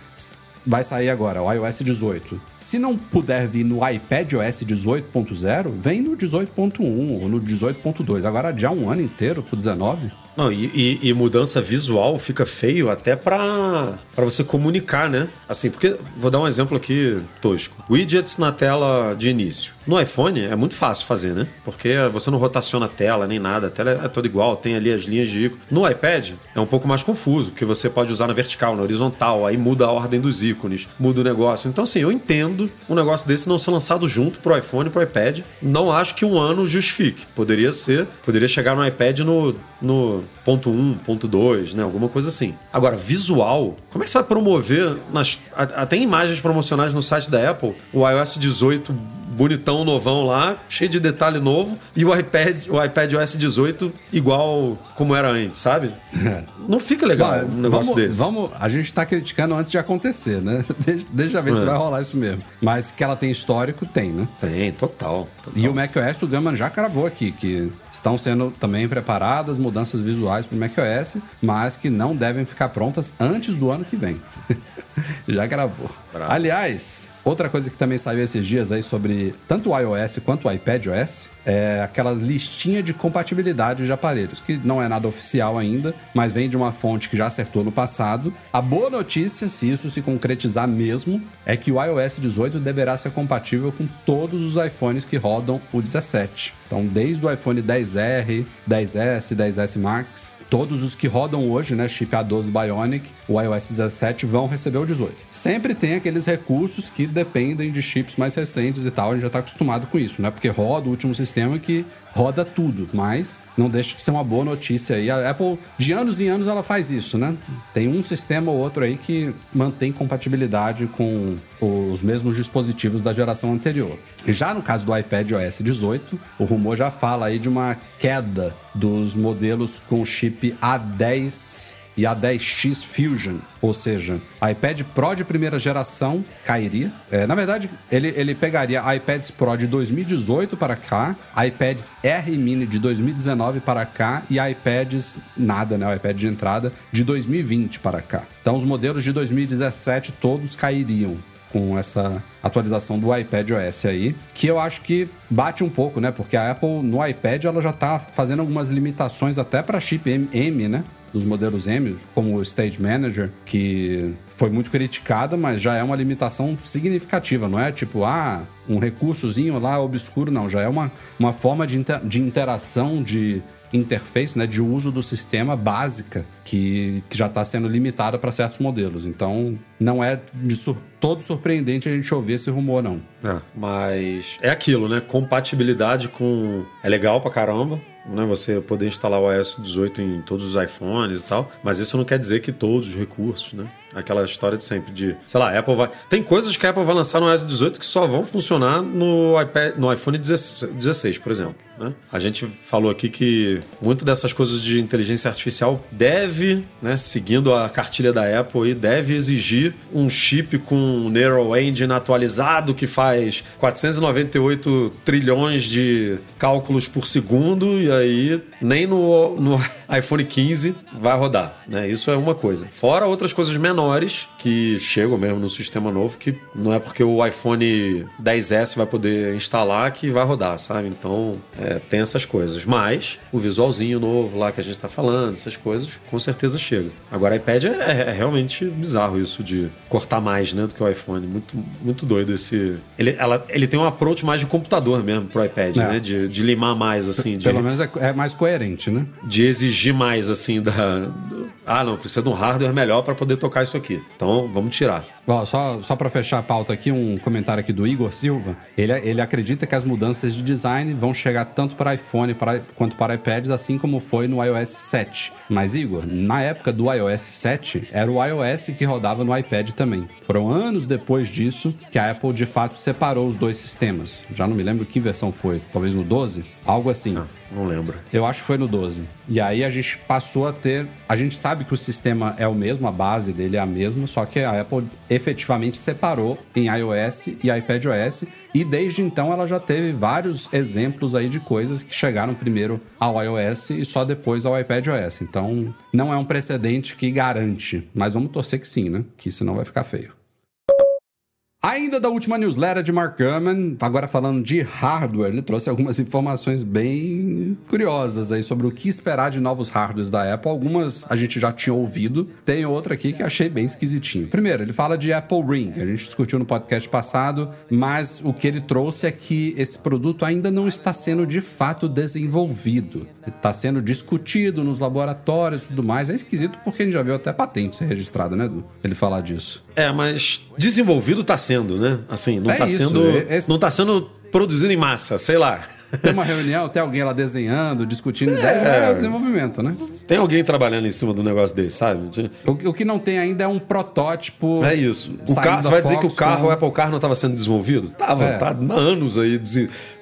vai sair agora, o iOS 18. Se não puder vir no iPad OS 18.0, vem no 18.1 ou no 18.2. Agora já um ano inteiro pro 19. Não, e, e, e, mudança visual fica feio até para você comunicar, né? Assim, porque vou dar um exemplo aqui tosco. Widgets na tela de início. No iPhone é muito fácil fazer, né? Porque você não rotaciona a tela nem nada, a tela é toda igual, tem ali as linhas de ícone. No iPad é um pouco mais confuso, porque você pode usar na vertical, na horizontal, aí muda a ordem dos ícones, muda o negócio. Então, assim, eu entendo um negócio desse não ser lançado junto pro iPhone e pro iPad. Não acho que um ano justifique. Poderia ser, poderia chegar no iPad no, no ponto 1, ponto 2, né? Alguma coisa assim. Agora, visual, como é que você vai promover nas, até imagens promocionais no site da Apple, o iOS 18 bonitão, novão lá, cheio de detalhe novo, e o iPad, o iPad OS 18 igual como era antes, sabe? É. Não fica legal um negócio vamos, desse. Vamos, a gente tá criticando antes de acontecer, né? Deixa, deixa ver é. se vai rolar isso mesmo. Mas que ela tem histórico, tem, né? Tem, total. total. E o macOS, o Gama já cravou aqui, que estão sendo também preparadas mudanças visuais para o macOS, mas que não devem ficar prontas antes do ano que vem. já gravou. Bravo. Aliás, outra coisa que também saiu esses dias aí sobre tanto o iOS quanto o iPadOS é aquela listinha de compatibilidade de aparelhos, que não é nada oficial ainda, mas vem de uma fonte que já acertou no passado. A boa notícia, se isso se concretizar mesmo, é que o iOS 18 deverá ser compatível com todos os iPhones que rodam o 17. Então, desde o iPhone 10R, 10S, 10S Max, todos os que rodam hoje, né, chip A12 Bionic, o iOS 17 vão receber o 18. Sempre tem aqueles recursos que dependem de chips mais recentes e tal, a gente já está acostumado com isso, né? Porque roda o último sistema que roda tudo, mas não deixa de ser uma boa notícia aí. A Apple, de anos em anos, ela faz isso, né? Tem um sistema ou outro aí que mantém compatibilidade com os mesmos dispositivos da geração anterior. E já no caso do iPad OS 18, o rumor já fala aí de uma queda dos modelos com chip A10 e a 10X Fusion, ou seja, iPad Pro de primeira geração cairia. É, na verdade, ele, ele pegaria iPads Pro de 2018 para cá, iPads R Mini de 2019 para cá e iPads nada, né? O iPad de entrada de 2020 para cá. Então, os modelos de 2017 todos cairiam com essa atualização do iPad OS aí, que eu acho que bate um pouco, né? Porque a Apple no iPad ela já tá fazendo algumas limitações até para chip M, né? Dos modelos M, como o Stage Manager, que foi muito criticada, mas já é uma limitação significativa, não é tipo, ah, um recursozinho lá obscuro, não. Já é uma, uma forma de, inter, de interação, de interface, né, de uso do sistema básica que, que já está sendo limitada para certos modelos. Então, não é de sur todo surpreendente a gente ouvir esse rumor, não. É, mas é aquilo, né? Compatibilidade com. É legal pra caramba né? Você poder instalar o iOS 18 em todos os iPhones e tal, mas isso não quer dizer que todos os recursos, né? Aquela história de sempre de, sei lá, Apple vai. Tem coisas que a Apple vai lançar no iOS 18 que só vão funcionar no iPad, no iPhone 16, por exemplo. Né? A gente falou aqui que muito dessas coisas de inteligência artificial deve, né, seguindo a cartilha da Apple, deve exigir um chip com Neural Engine atualizado que faz 498 trilhões de cálculos por segundo e aí nem no, no iPhone 15 vai rodar, né? Isso é uma coisa. Fora outras coisas menores que chegam mesmo no sistema novo, que não é porque o iPhone 10S vai poder instalar que vai rodar, sabe? Então, é, tem essas coisas. Mas o visualzinho novo lá que a gente tá falando, essas coisas, com certeza chega. Agora, iPad é, é, é realmente bizarro isso de cortar mais, né, do que o iPhone. Muito, muito doido esse... Ele, ela, ele tem um approach mais de computador mesmo pro iPad, é. né? De, de limar mais, assim. De, Pelo menos é, é mais coerente, né? De exigir exigir mais, assim, da. Ah, não, precisa de um hardware melhor para poder tocar isso aqui. Então, vamos tirar. Ó, só só para fechar a pauta aqui, um comentário aqui do Igor Silva. Ele, ele acredita que as mudanças de design vão chegar tanto para iPhone para, quanto para iPads, assim como foi no iOS 7. Mas, Igor, na época do iOS 7, era o iOS que rodava no iPad também. Foram anos depois disso que a Apple de fato separou os dois sistemas. Já não me lembro que versão foi. Talvez no 12? Algo assim. Não, não lembro. Eu acho que foi no 12. E aí a gente passou a ter. A gente sabe que o sistema é o mesmo, a base dele é a mesma, só que a Apple efetivamente separou em iOS e iPadOS. E desde então ela já teve vários exemplos aí de coisas que chegaram primeiro ao iOS e só depois ao iPadOS. Então não é um precedente que garante, mas vamos torcer que sim, né? Que senão vai ficar feio. Ainda da última newsletter de Mark Gurman, agora falando de hardware, ele trouxe algumas informações bem curiosas aí sobre o que esperar de novos hardwares da Apple. Algumas a gente já tinha ouvido, tem outra aqui que achei bem esquisitinho. Primeiro, ele fala de Apple Ring, a gente discutiu no podcast passado, mas o que ele trouxe é que esse produto ainda não está sendo de fato desenvolvido. Está sendo discutido nos laboratórios e tudo mais. É esquisito porque a gente já viu até patente ser registrada, né, Edu? Ele falar disso. É, mas desenvolvido está sendo sendo, né? Assim, não está é sendo, esse... não tá sendo produzido em massa, sei lá. Tem uma reunião, tem alguém lá desenhando, discutindo é, ideias, é o desenvolvimento, né? Tem alguém trabalhando em cima do negócio desse, sabe? O, o que não tem ainda é um protótipo. É isso. O carro, você vai dizer que o carro, o Apple Car não estava sendo desenvolvido? Tava, é. tá há anos aí,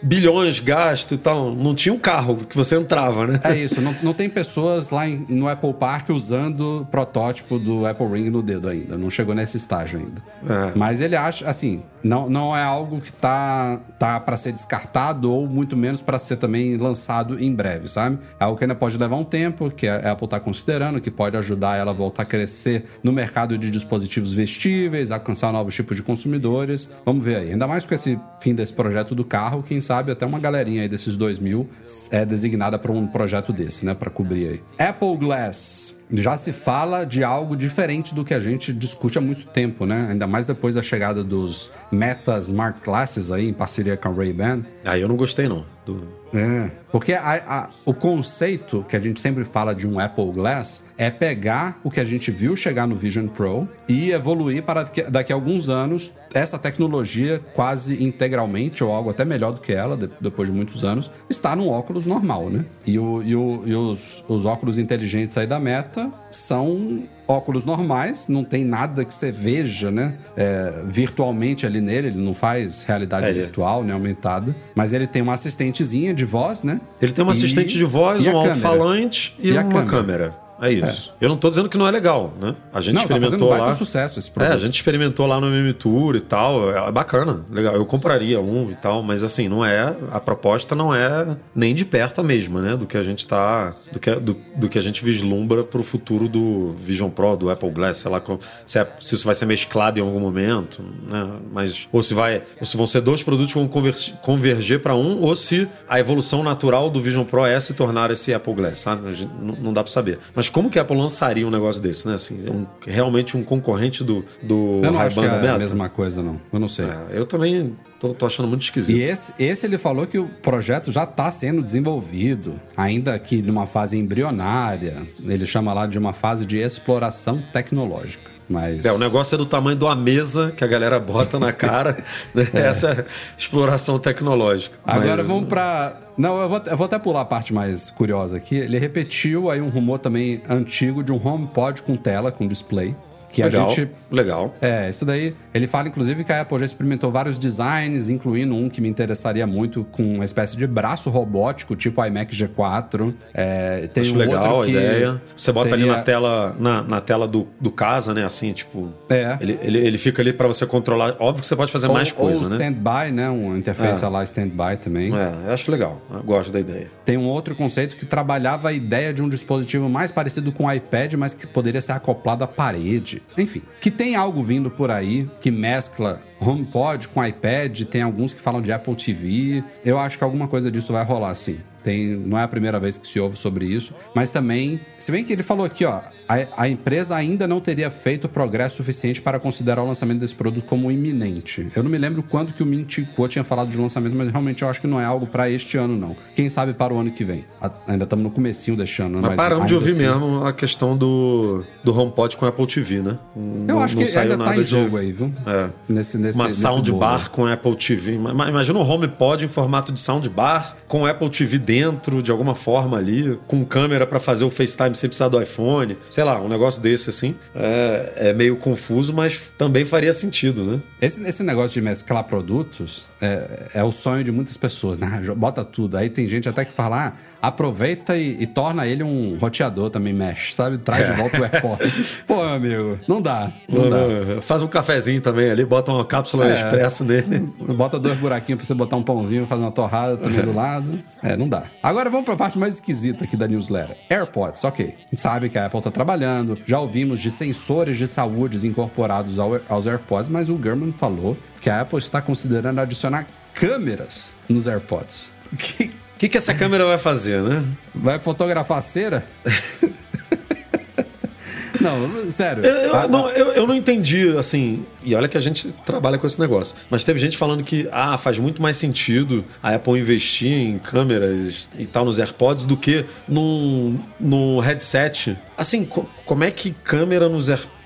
bilhões gasto e tal. Não tinha um carro que você entrava, né? É isso. Não, não tem pessoas lá em, no Apple Park usando protótipo do Apple Ring no dedo ainda. Não chegou nesse estágio ainda. É. Mas ele acha, assim, não, não é algo que tá, tá para ser descartado ou muito menos para ser também lançado em breve, sabe? É algo que ainda pode levar um tempo, que a Apple está considerando, que pode ajudar ela a voltar a crescer no mercado de dispositivos vestíveis, alcançar novos tipos de consumidores. Vamos ver aí. Ainda mais com esse fim desse projeto do carro, quem sabe até uma galerinha aí desses 2 mil é designada para um projeto desse, né? Para cobrir aí. Apple Glass já se fala de algo diferente do que a gente discute há muito tempo, né? Ainda mais depois da chegada dos Meta Smart Glasses aí em parceria com a Ray-Ban. Aí eu não gostei não. Do... É, porque a, a, o conceito que a gente sempre fala de um Apple Glass é pegar o que a gente viu chegar no Vision Pro e evoluir para que, daqui a alguns anos essa tecnologia quase integralmente, ou algo até melhor do que ela, de, depois de muitos anos, está num óculos normal, né? E, o, e, o, e os, os óculos inteligentes aí da Meta são óculos normais, não tem nada que você veja, né? É, virtualmente ali nele, ele não faz realidade é, virtual, né? Aumentada. Mas ele tem uma assistentezinha de voz, né? Ele tem uma e, assistente de voz, um alto-falante e, e, uma câmera. câmera. É isso. Eu não tô dizendo que não é legal, né? A gente Não, tá experimentou baita lá. sucesso esse É, produto. a gente experimentou lá no MM Tour e tal. É bacana, legal. Eu compraria um e tal, mas assim, não é. A proposta não é nem de perto a mesma, né? Do que a gente tá. Do que, do, do que a gente vislumbra pro futuro do Vision Pro, do Apple Glass, sei lá se, é- se isso vai ser mesclado em algum momento, né? Mas. Ou se vai. Ou se vão ser dois produtos que vão conver- converger para um, ou se a evolução natural do Vision Pro é se tornar esse Apple Glass, sabe? Não, não dá para saber. Mas como que a Apple lançaria um negócio desse, né? Assim, um- realmente um concorrente do, do Eu não acho que é a mesma coisa, não. Eu não sei. É, eu também tô, tô achando muito esquisito. E esse, esse ele falou que o projeto já está sendo desenvolvido, ainda que numa fase embrionária. Ele chama lá de uma fase de exploração tecnológica. Mas É, o negócio é do tamanho de uma mesa que a galera bota na cara. né? Essa é exploração tecnológica. Agora Mas- vamos pra. Não, eu vou, eu vou até pular a parte mais curiosa aqui. Ele repetiu aí um rumor também antigo de um HomePod com tela, com display. Que legal, a gente legal. É, isso daí. Ele fala, inclusive, que a Apple já experimentou vários designs, incluindo um que me interessaria muito, com uma espécie de braço robótico, tipo iMac G4. É, tem Acho um legal a ideia. Você bota ali seria- na tela, na, na tela do, do casa, né? Assim, tipo. É. Ele, ele, ele fica ali pra você controlar. Óbvio que você pode fazer mais ou, coisa, ou né? stand-by, né? Uma interface É. lá stand-by também. É, eu acho legal. Eu gosto da ideia. Tem um outro conceito que trabalhava a ideia de um dispositivo mais parecido com o iPad, mas que poderia ser acoplado à parede. Enfim, que tem algo vindo por aí que mescla HomePod com iPad, tem alguns que falam de Apple TV. Eu acho que alguma coisa disso vai rolar sim. Tem, não é a primeira vez que se ouve sobre isso, mas também, se bem que ele falou aqui, ó, a, a empresa ainda não teria feito progresso suficiente para considerar o lançamento desse produto como iminente. Eu não me lembro quando que o Mintico tinha falado de lançamento, mas realmente eu acho que não é algo para este ano não. Quem sabe para o ano que vem. A- ainda estamos no comecinho deste ano, Mas, mas paramos de ouvir assim- mesmo a questão do, do HomePod com Apple TV, né? Eu Não- acho não que ainda tá nada em de- jogo aí, viu? É. Nesse, nesse, Uma nesse soundbar bolo. com Apple TV. Ma- ma- Imagina um HomePod em formato de soundbar, com Apple TV dentro, de alguma forma ali, com câmera pra fazer o FaceTime sem precisar do iPhone. Sei lá, um negócio desse assim. É, é meio confuso, mas também faria sentido, né? Esse, esse negócio de mesclar produtos é, é o sonho de muitas pessoas, né? Bota tudo. Aí tem gente até que fala, ah, aproveita e, e torna ele um roteador também, mexe, sabe? Traz de volta o AirPod. Pô, meu amigo, não dá, não dá. Uh, Faz um cafezinho também ali, bota uma cápsula É. expresso nele. Bota dois buraquinhos pra você botar um pãozinho, fazer uma torrada também do lado. É, não dá. Agora vamos pra parte mais esquisita aqui da newsletter. AirPods, ok. A gente sabe que a Apple tá trabalhando, já ouvimos de sensores de saúde incorporados ao- aos AirPods, mas o Gurman falou que a Apple está considerando adicionar câmeras nos AirPods. Que O que, que essa câmera vai fazer, né? vai fotografar cera? não, sério. Eu, eu A- não, eu, eu não entendi, assim, e olha que a gente trabalha com esse negócio. Mas teve gente falando que ah, faz muito mais sentido a Apple investir em câmeras e tal nos AirPods do que num, num headset. Assim, co- como é que câmera nos AirPods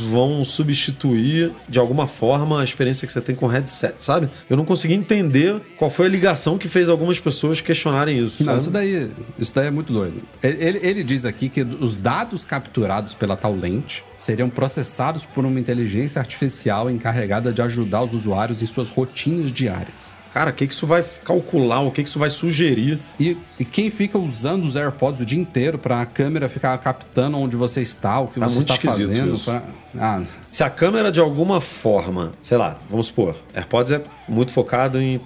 vão substituir de alguma forma a experiência que você tem com headset, sabe? Eu não consegui entender qual foi a ligação que fez algumas pessoas questionarem isso. Não, sabe? isso daí, isso daí é muito doido. Ele, ele- ele diz aqui que os dados capturados pela tal lente seriam processados por uma inteligência artificial encarregada de ajudar os usuários em suas rotinas diárias. Cara, o que, que isso vai calcular? O que, que isso vai sugerir? E, e quem fica usando os AirPods o dia inteiro para a câmera ficar captando onde você está, o que Tá você está fazendo? pra- Ah, Se a câmera de alguma forma, sei lá, vamos supor, AirPods é muito focado em.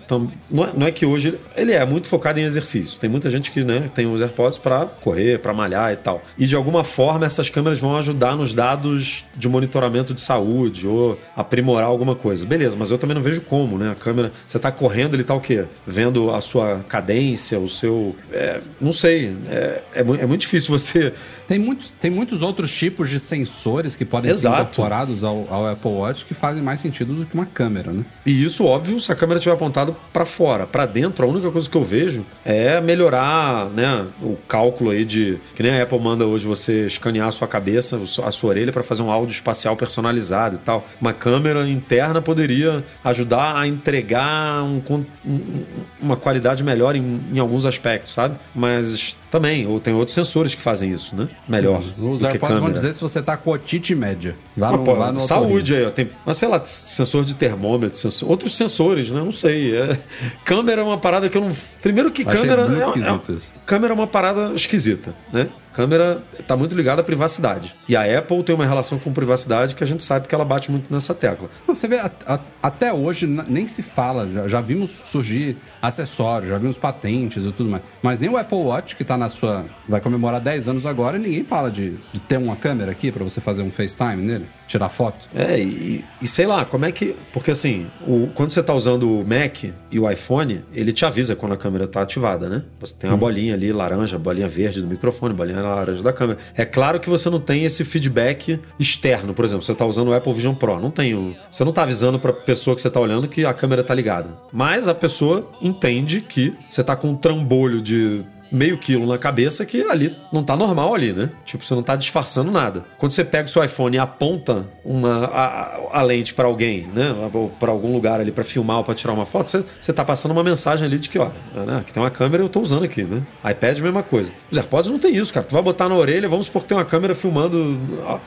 Não é, não é que hoje. Ele é muito focado em exercício. Tem muita gente que né, tem os AirPods para correr, para malhar e tal. E de alguma forma essas câmeras vão ajudar nos dados de monitoramento de saúde ou aprimorar alguma coisa. Beleza, mas eu também não vejo como, né? A câmera. Você tá correndo, ele tá o quê? Vendo a sua cadência, o seu. É, não sei. É, é, é muito difícil você. Tem muitos, tem muitos outros tipos de sensores que podem ser Exato. incorporados ao, ao Apple Watch que fazem mais sentido do que uma câmera, né? E isso, óbvio, se a câmera estiver apontada para fora. Para dentro, a única coisa que eu vejo é melhorar né, o cálculo aí de. Que nem a Apple manda hoje você escanear a sua cabeça, a sua orelha, para fazer um áudio espacial personalizado e tal. Uma câmera interna poderia ajudar a entregar um um- uma qualidade melhor em, em alguns aspectos, sabe? Mas também, ou tem outros sensores que fazem isso, né? Melhor. Os do que AirPods vão dizer se você tá com otite média. Mas, no, pô, vá no saúde aí, ó. Tem, mas sei lá, sensor de termômetro, sensor- outros sensores, né? Não sei. É- câmera é uma parada que eu não. Primeiro que Achei câmera. muito é- é-. Câmera é uma parada esquisita, né? Câmera está muito ligada à privacidade. E a Apple tem uma relação com privacidade que a gente sabe que ela bate muito nessa tecla. Você vê, a, a, até hoje nem se fala, já, já, vimos surgir acessórios, já vimos patentes e tudo mais. Mas nem o Apple Watch, que está na sua. vai comemorar 10 anos agora, ninguém fala de, de ter uma câmera aqui para você fazer um FaceTime nele, tirar foto. É, e, e sei lá, como é que. Porque assim, o, quando você está usando o Mac e o iPhone, ele te avisa quando a câmera está ativada, né? Você tem uma hum. bolinha ali, laranja, bolinha verde do microfone, bolinha laranja da câmera. É claro que você não tem esse feedback externo, por exemplo, você está usando o Apple Vision Pro, não tem você não está avisando para a pessoa que você está olhando que a câmera está ligada. Mas a pessoa entende que você está com um trambolho de meio quilo na cabeça que ali não tá normal ali, né? Tipo, você não tá disfarçando nada. Quando você pega o seu iPhone e aponta uma, a, a lente para alguém, né? Ou para algum lugar ali para filmar ou para tirar uma foto, você, você tá passando uma mensagem ali de que, ó, né? aqui tem uma câmera eu tô usando aqui, né? iPad, mesma coisa. Os AirPods não tem isso, cara. Tu vai botar na orelha, vamos supor que tem uma câmera filmando, ó,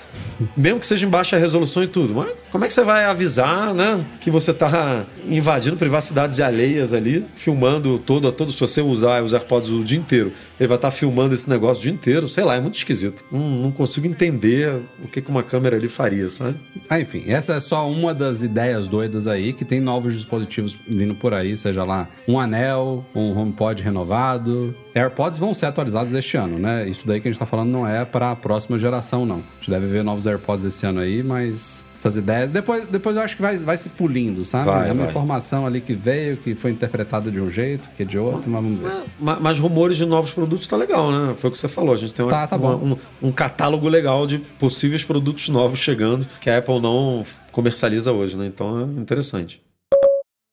mesmo que seja em baixa resolução e tudo. Mas como é que você vai avisar, né? Que você tá invadindo privacidades alheias ali, filmando todo a todo, se você usar os AirPods o dia inteiro. Ele vai estar tá filmando esse negócio o dia inteiro. Sei lá, é muito esquisito. Não, não consigo entender o que, que uma câmera ali faria, sabe? Ah, enfim, essa é só uma das ideias doidas aí, que tem novos dispositivos vindo por aí, seja lá um anel, um HomePod renovado. AirPods vão ser atualizados este ano, né? Isso daí que a gente tá falando não é para a próxima geração, não. A gente deve ver novos AirPods esse ano aí, mas essas ideias. Depois, depois eu acho que vai, vai se pulindo, sabe? Vai, é uma vai. informação ali que veio, que foi interpretada de um jeito, que de outro, mas vamos ver. Mas, mas, rumores de novos produtos tá legal, né? Foi o que você falou. A gente tem uma, tá, tá uma, um, um catálogo legal de possíveis produtos novos chegando que a Apple não comercializa hoje, né? Então é interessante.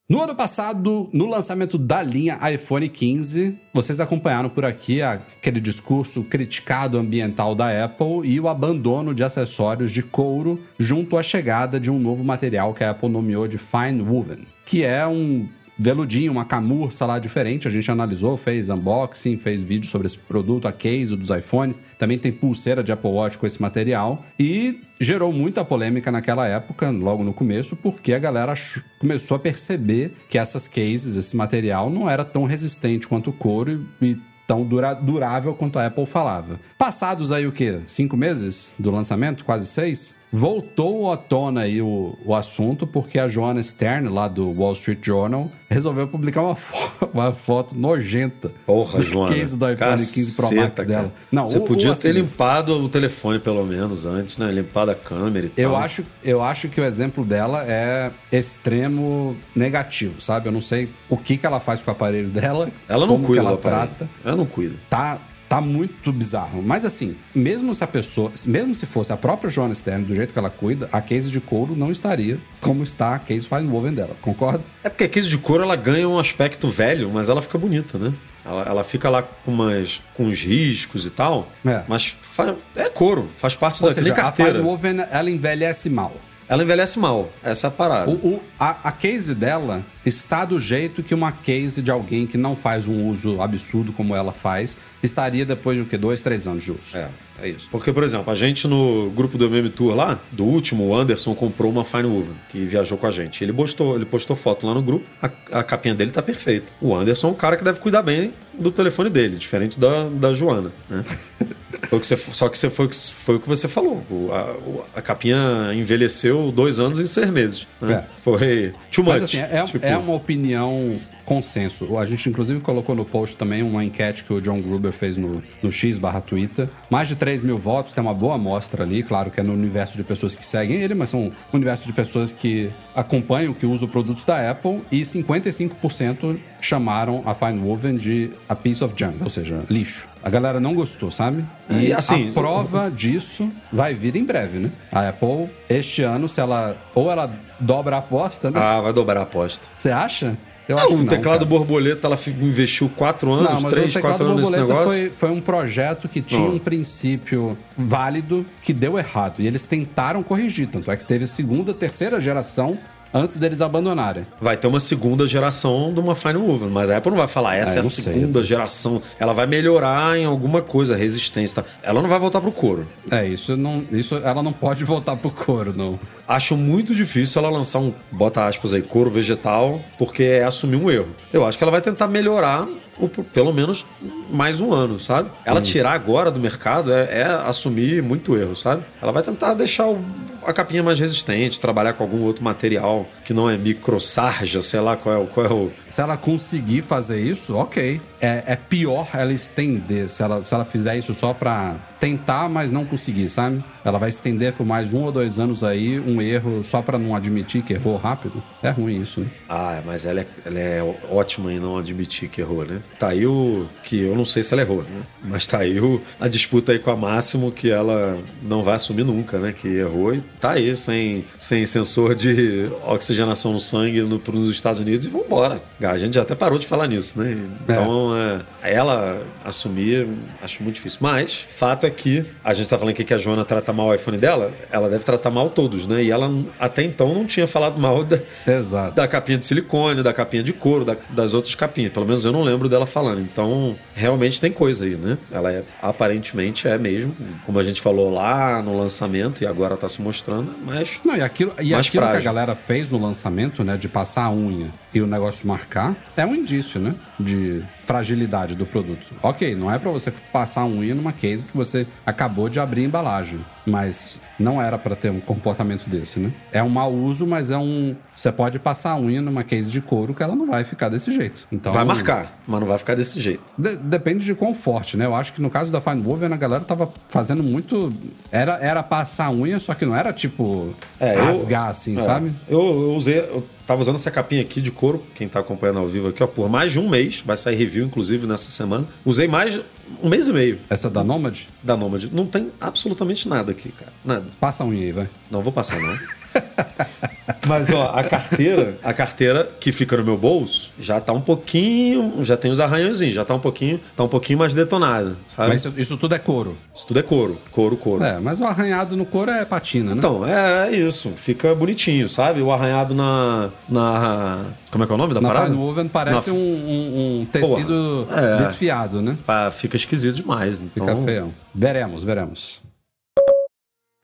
No ano passado, no lançamento da linha iPhone 15, vocês acompanharam por aqui aquele discurso criticado ambiental da Apple e o abandono de acessórios de couro junto à chegada de um novo material que a Apple nomeou de Fine Woven, que é um veludinho, uma camurça lá diferente. A gente analisou, fez unboxing, fez vídeo sobre esse produto, a case dos iPhones. Também tem pulseira de Apple Watch com esse material. E gerou muita polêmica naquela época, logo no começo, porque a galera começou a perceber que essas cases, esse material, não era tão resistente quanto o couro e tão dura durável quanto a Apple falava. Passados aí o quê? Cinco meses do lançamento? Quase seis? Voltou à tona aí o, o assunto porque a Joanna Stern, lá do Wall Street Journal, resolveu publicar uma, fo uma foto nojenta Porra, do Joana. case do iPhone Caceta, 15 Pro Max cara. dela. Não, Você o, podia o, ter assim, limpado o telefone pelo menos antes, né? Limpado a câmera e eu tal. Acho, eu acho que o exemplo dela é extremo negativo, sabe? Eu não sei o que, que ela faz com o aparelho dela. Ela não cuida ela trata. Ela não cuida. Tá Tá muito bizarro. Mas assim, mesmo se a pessoa, mesmo se fosse a própria Joana Stern, do jeito que ela cuida, a case de couro não estaria como está a case Fine Woven dela, concorda? É porque a case de couro ela ganha um aspecto velho, mas ela fica bonita, né? Ela, ela fica lá com, umas, com uns riscos e tal, é. mas faz, é couro, faz parte Ou da seja, carteira. A ela envelhece mal. Ela envelhece mal, essa é a parada. O, o, a, a case dela está do jeito que uma case de alguém que não faz um uso absurdo como ela faz, estaria depois de o quê? Dois, três anos de uso. É, é isso. Porque, por exemplo, a gente no grupo do MM Tour lá, do último, o Anderson comprou uma Fine Woven, que viajou com a gente. Ele postou, ele postou foto lá no grupo, a, a capinha dele tá perfeita. O Anderson é um cara que deve cuidar bem do telefone dele, diferente da, da Joana, né? Que você, só que você foi, foi o que você falou. O, a, a, capinha envelheceu dois anos e seis meses. Né? É. Foi too much. Mas assim, é, tipo... é uma opinião consenso. A gente, inclusive, colocou no post também uma enquete que o John Gruber fez no, no X barra Twitter. Mais de 3 mil votos, tem uma boa amostra ali. Claro que é no universo de pessoas que seguem ele, mas são um universo de pessoas que acompanham, que usam produtos da Apple. E 55% chamaram a Fine Woven de a piece of junk, ou seja, lixo. A galera não gostou, sabe? E, e assim, a prova disso vai vir em breve, né? A Apple, este ano, se ela. Ou ela dobra a aposta, né? Ah, vai dobrar a aposta. Você acha? Eu acho o não, teclado cara. borboleta, ela investiu quatro anos, não, mas três, quatro anos nesse negócio. Foi, foi um projeto que tinha não. um princípio válido que deu errado. E eles tentaram corrigir. Tanto é que teve segunda, terceira geração antes deles abandonarem. Vai ter uma segunda geração de uma Fine Woven, mas a Apple não vai falar, essa ah, é a segunda sei. geração. Ela vai melhorar em alguma coisa, resistência. Tá? Ela não vai voltar pro couro. É, isso não. Isso ela não pode voltar pro couro, não. Acho muito difícil ela lançar um, bota aspas aí, couro vegetal, porque é assumir um erro. Eu acho que ela vai tentar melhorar ou por pelo menos mais um ano, sabe? Ela tirar agora do mercado é, é assumir muito erro, sabe? Ela vai tentar deixar o- a capinha mais resistente, trabalhar com algum outro material que não é microsarja, sei lá qual é o. Qual é o Se ela conseguir fazer isso, ok. É, é pior ela estender, se ela, se ela fizer isso só pra tentar, mas não conseguir, sabe? Ela vai estender por mais um ou dois anos aí um erro só pra não admitir que errou rápido. É ruim isso, né? Ah, mas ela é, ela é ótima em não admitir que errou, né? Tá aí o. Que eu não sei se ela errou, né? Mas tá aí o, a disputa aí com a Máximo que ela não vai assumir nunca, né? Que errou e tá aí, sem, sem sensor de oxigenação no sangue no, nos Estados Unidos e vambora. A gente já até parou de falar nisso, né? Então, é, ela assumir, acho muito difícil. Mas, fato é que a gente tá falando aqui que a Joana trata mal o iPhone dela, ela deve tratar mal todos, né? E ela até então não tinha falado mal da, Exato. da capinha de silicone, da capinha de couro, da- das outras capinhas. Pelo menos eu não lembro dela falando. Então, realmente tem coisa aí, né? Ela é, aparentemente é mesmo, como a gente falou lá no lançamento e agora tá se mostrando, mas Não, e aquilo, e aquilo que a galera fez no lançamento, né, de passar a unha e o negócio marcar, é um indício, né, de fragilidade do produto. Ok, não é pra você passar a unha numa case que você acabou de abrir a embalagem, mas não era pra ter um comportamento desse, né? É um mau uso, mas é um... Você pode passar a unha numa case de couro que ela não vai ficar desse jeito. Então, vai marcar, mas não vai ficar desse jeito. de- depende de quão forte, né? Eu acho que no caso da Fine Woven, a galera tava fazendo muito... Era, era passar a unha, só que não era tipo É, eu- rasgar assim, É, sabe? Eu, eu usei, eu tava usando essa capinha aqui de couro, quem tá acompanhando ao vivo aqui, ó, por mais de um mês, vai sair review, inclusive, nessa semana. Usei mais um mês e meio Essa da Nomad? da Nomad. Não tem absolutamente nada aqui, cara. Nada. Passa a unha aí, vai. Não vou passar, não. Mas, ó, a carteira, a carteira que fica no meu bolso já tá um pouquinho. Já tem os arranhõezinhos, já tá um pouquinho, tá um pouquinho mais detonada, sabe? Mas isso, isso tudo é couro. Isso tudo é couro, couro, couro. É, mas o arranhado no couro é patina, né? Então, é, é isso. Fica bonitinho, sabe? O arranhado na. na como é que é o nome da Na parada? Fine Woven parece Na- um, um- um tecido Porra, é. desfiado, né? Ah, fica esquisito demais. Então, Fica feião. Veremos, veremos.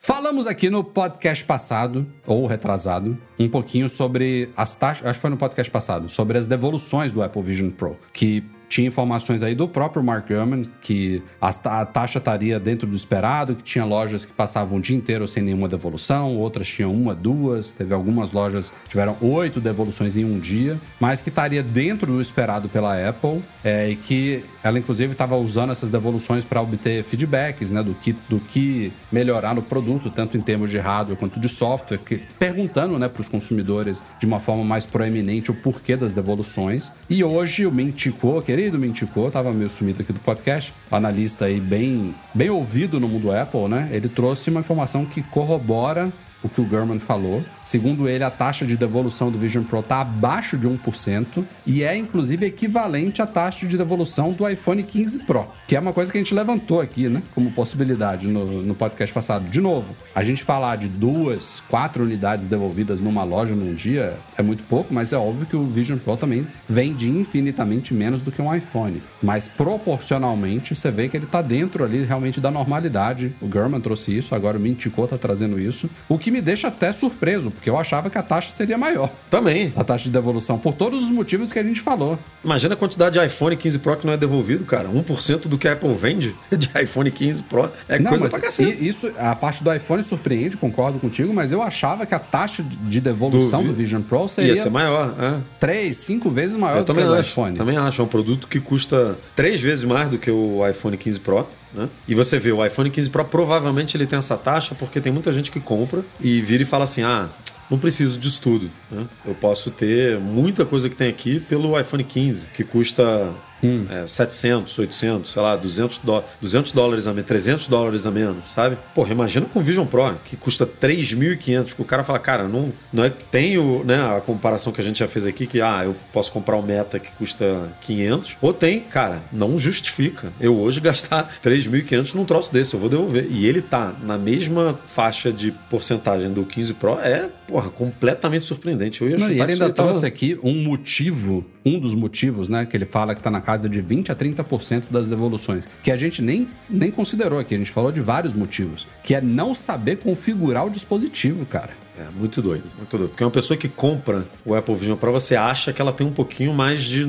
Falamos aqui no podcast passado, ou retrasado, um pouquinho sobre as taxas. Acho que foi no podcast passado, sobre as devoluções do Apple Vision Pro. Que tinha informações aí do próprio Mark Gurman que a taxa estaria dentro do esperado, que tinha lojas que passavam o dia inteiro sem nenhuma devolução, outras tinham uma, duas, teve algumas lojas que tiveram oito devoluções em um dia, mas que estaria dentro do esperado pela Apple é, e que ela inclusive estava usando essas devoluções para obter feedbacks, né, do que, do que melhorar no produto, tanto em termos de hardware quanto de software, que, perguntando, né, para os consumidores de uma forma mais proeminente o porquê das devoluções. E hoje o Mintico, querido Mintico, estava meio sumido aqui do podcast, analista aí bem, bem ouvido no mundo Apple, né, ele trouxe uma informação que corrobora o que o Gurman falou. Segundo ele, a taxa de devolução do Vision Pro está abaixo de 1% e é inclusive equivalente à taxa de devolução do iPhone 15 Pro, que é uma coisa que a gente levantou aqui, né, como possibilidade no, no podcast passado. De novo, a gente falar de duas, quatro unidades devolvidas numa loja num dia é muito pouco, mas é óbvio que o Vision Pro também vende infinitamente menos do que um iPhone. Mas proporcionalmente, você vê que ele está dentro ali realmente da normalidade. O Gurman trouxe isso, agora o Mintico está trazendo isso. O que me deixa até surpreso, porque eu achava que a taxa seria maior. Também. A taxa de devolução, por todos os motivos que a gente falou. Imagina a quantidade de iPhone 15 Pro que não é devoluvido, cara. 1% do que a Apple vende de iPhone 15 Pro é Não, coisa mas pra cacete. isso, a parte do iPhone surpreende, concordo contigo, mas eu achava que a taxa de- de devolução Do do, vi- Vision Pro seria Ia ser maior, é. três, cinco vezes maior Eu do que acho, iPhone. também acho. É um produto que custa três vezes mais do que o iPhone 15 Pro. Né? E você vê, o iPhone 15 Pro provavelmente ele tem essa taxa porque tem muita gente que compra e vira e fala assim: ah, não preciso disso tudo. né? Eu posso ter muita coisa que tem aqui pelo iPhone 15, que custa é, 700, 800, sei lá, 200, dó 200 dólares a menos, 300 dólares a menos, sabe? Porra, imagina com o Vision Pro, que custa 3.500. O cara fala, cara, não, não é que tem o, né, a comparação que a gente já fez aqui, que ah, eu posso comprar o Meta que custa 500, ou tem, cara, não justifica. Eu hoje gastar 3.500 num troço desse, eu vou devolver. E ele tá na mesma faixa de porcentagem do 15 Pro, é, porra, completamente surpreendente. Eu ia Não, chutar ele que ainda trouxe aqui um motivo, um dos motivos, né, que ele fala que está na casa de 20 a 30% das devoluções, que a gente nem, nem considerou aqui, a gente falou de vários motivos, que é não saber configurar o dispositivo, cara. É, muito doido, muito doido. Porque uma pessoa que compra o Apple Vision Pro, você acha que ela tem um pouquinho mais de,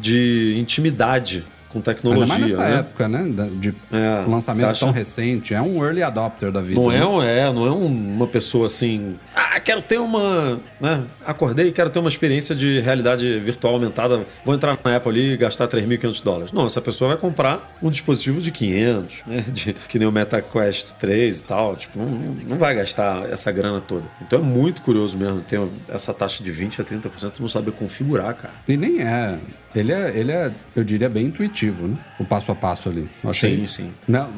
de intimidade com tecnologia. Ainda mais nessa né? época, né? De É, lançamento você acha? tão recente. É um early adopter da vida. Não né? é, um- é, não é um- uma pessoa assim. Ah, quero ter uma. Né? Acordei e quero ter uma experiência de realidade virtual aumentada. Vou entrar na Apple ali e gastar 3.500 dólares. Não, essa pessoa vai comprar um dispositivo de 500, né? De, que nem o MetaQuest 3 e tal. Tipo, não, não vai gastar essa grana toda. Então é muito curioso mesmo ter essa taxa de 20% a 30% não saber configurar, cara. E nem é. Ele é, ele é, eu diria, bem intuitivo, né? O passo a passo ali. Sim, sim. Não-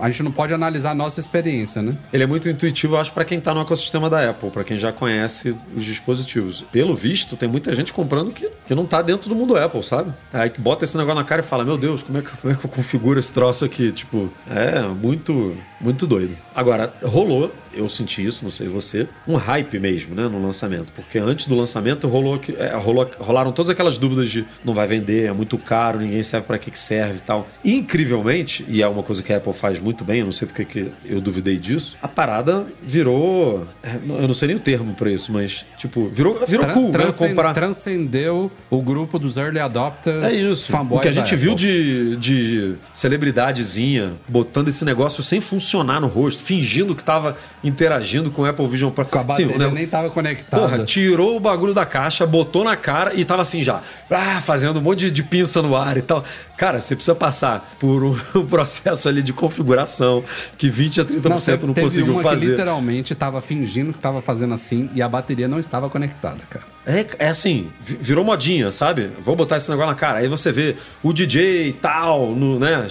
a gente não pode analisar a nossa experiência, né? Ele é muito intuitivo, acho, para quem tá no ecossistema da Apple, para quem já conhece os dispositivos. Pelo visto, tem muita gente comprando que, que não tá dentro do mundo Apple, sabe? Aí que bota esse negócio na cara e fala: Meu Deus, como é que, como é que eu configuro esse troço aqui? Tipo, é muito, muito doido. Agora, rolou, eu senti isso, não sei você, um hype mesmo, né, no lançamento. Porque antes do lançamento rolou, que- é, rolou rolaram todas aquelas dúvidas de não vai vender, é muito caro, ninguém sabe para que, que serve e tal. Incrivelmente, e é uma coisa que a Apple faz muito bem, eu não sei porque que eu duvidei disso, a parada virou. é, Eu não sei nem o termo pra isso, mas, tipo, virou, virou Tran- cool, né? transcen- Comprar. Transcendeu o grupo dos early adopters. É isso. O que a gente viu de, de celebridadezinha botando esse negócio sem funcionar no rosto, fingindo que tava interagindo com o Apple Vision Pro. Com a Sim, bateria o ne- nem tava conectada. Porra, tirou o bagulho da caixa, botou na cara e tava assim já, ah, fazendo um monte de, de pinça no ar e tal. Cara, você precisa passar por um, processo ali de configuração que 20 a 30% não, teve- teve conseguiu uma que fazer. literalmente tava fingindo que tava fazendo assim e a bateria não estava conectada, cara. É, é assim, vi- virou modinha, sabe? Vou botar esse negócio na cara. Aí você vê o DJ e tal, no, né?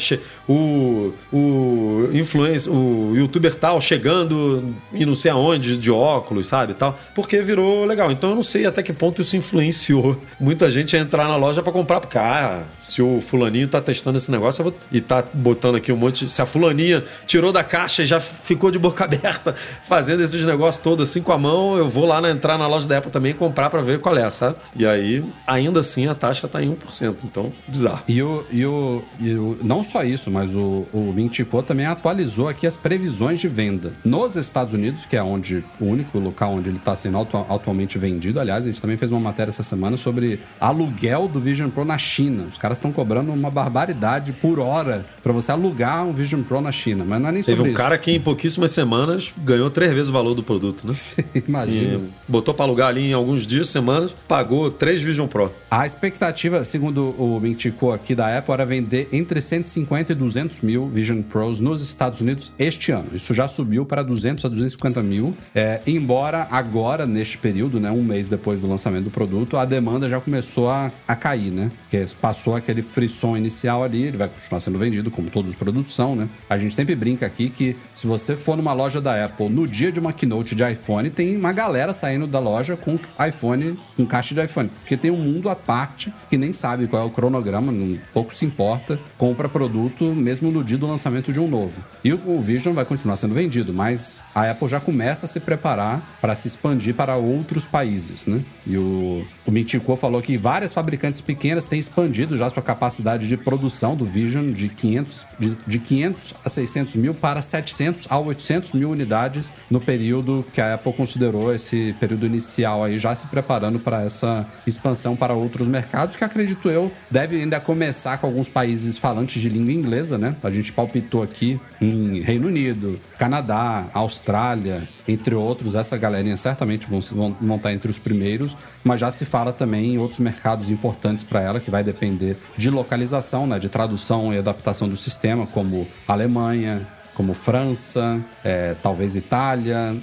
O, o influencer, o youtuber tal chegando e não sei aonde de óculos, sabe? Tal, porque virou legal. Então eu não sei até que ponto isso influenciou muita gente a entrar na loja pra comprar. Porque, ah, se o fulaninho tá testando esse negócio vou- e tá botando aqui um monte. Se a fulaninha tirou da caixa e já ficou de boca aberta fazendo esses negócios todos assim com a mão, eu vou lá na, entrar na loja da Apple também e comprar pra ver qual é, sabe? E aí, ainda assim, a taxa tá em 1%. Então, bizarro. E o, e o, e o- não só isso, mas o, o Mintico também atualizou aqui as previsões de venda. Nos Estados Unidos, que é onde o único local onde ele está sendo atualmente vendido. Aliás, a gente também fez uma matéria essa semana sobre aluguel do Vision Pro na China. Os caras estão cobrando uma barbaridade por hora para você alugar um Vision Pro na China. Mas não é nem Teve sobre um isso. cara que em pouquíssimo semanas ganhou três vezes o valor do produto, né? Imagina. E botou pra alugar ali em alguns dias, semanas, pagou três Vision Pro. A expectativa, segundo o Mintico aqui da Apple, era vender entre 150 e 200 mil Vision Pros nos Estados Unidos este ano. Isso já subiu para 200 a 250 mil. É, embora agora, neste período, né, um mês depois do lançamento do produto, a demanda já começou a, a cair, né? Porque passou aquele frisson inicial ali, ele vai continuar sendo vendido, como todos os produtos são, né? A gente sempre brinca aqui que se você for numa loja da Apple no dia de uma keynote de iPhone, tem uma galera saindo da loja com iPhone, com caixa de iPhone. Porque tem um mundo à parte que nem sabe qual é o cronograma, não, pouco se importa, compra produto mesmo no dia do lançamento de um novo. E o, o Vision vai continuar sendo vendido, mas a Apple já começa a se preparar para se expandir para outros países, né? E o, o Mintico falou que várias fabricantes pequenas têm expandido já sua capacidade de produção do Vision de 500, de, de 500 a 600 mil para 700 a 800 mil unidades no período que a Apple considerou esse período inicial aí, já se preparando para essa expansão para outros mercados, que acredito eu deve ainda começar com alguns países falantes de língua inglesa, né? A gente palpitou aqui em Reino Unido, Canadá, Austrália, entre outros. Essa galerinha certamente vão, vão, vão estar entre os primeiros, mas já se fala também em outros mercados importantes para ela, que vai depender de localização, né? De tradução e adaptação do sistema, como Alemanha, como França, é, talvez Itália.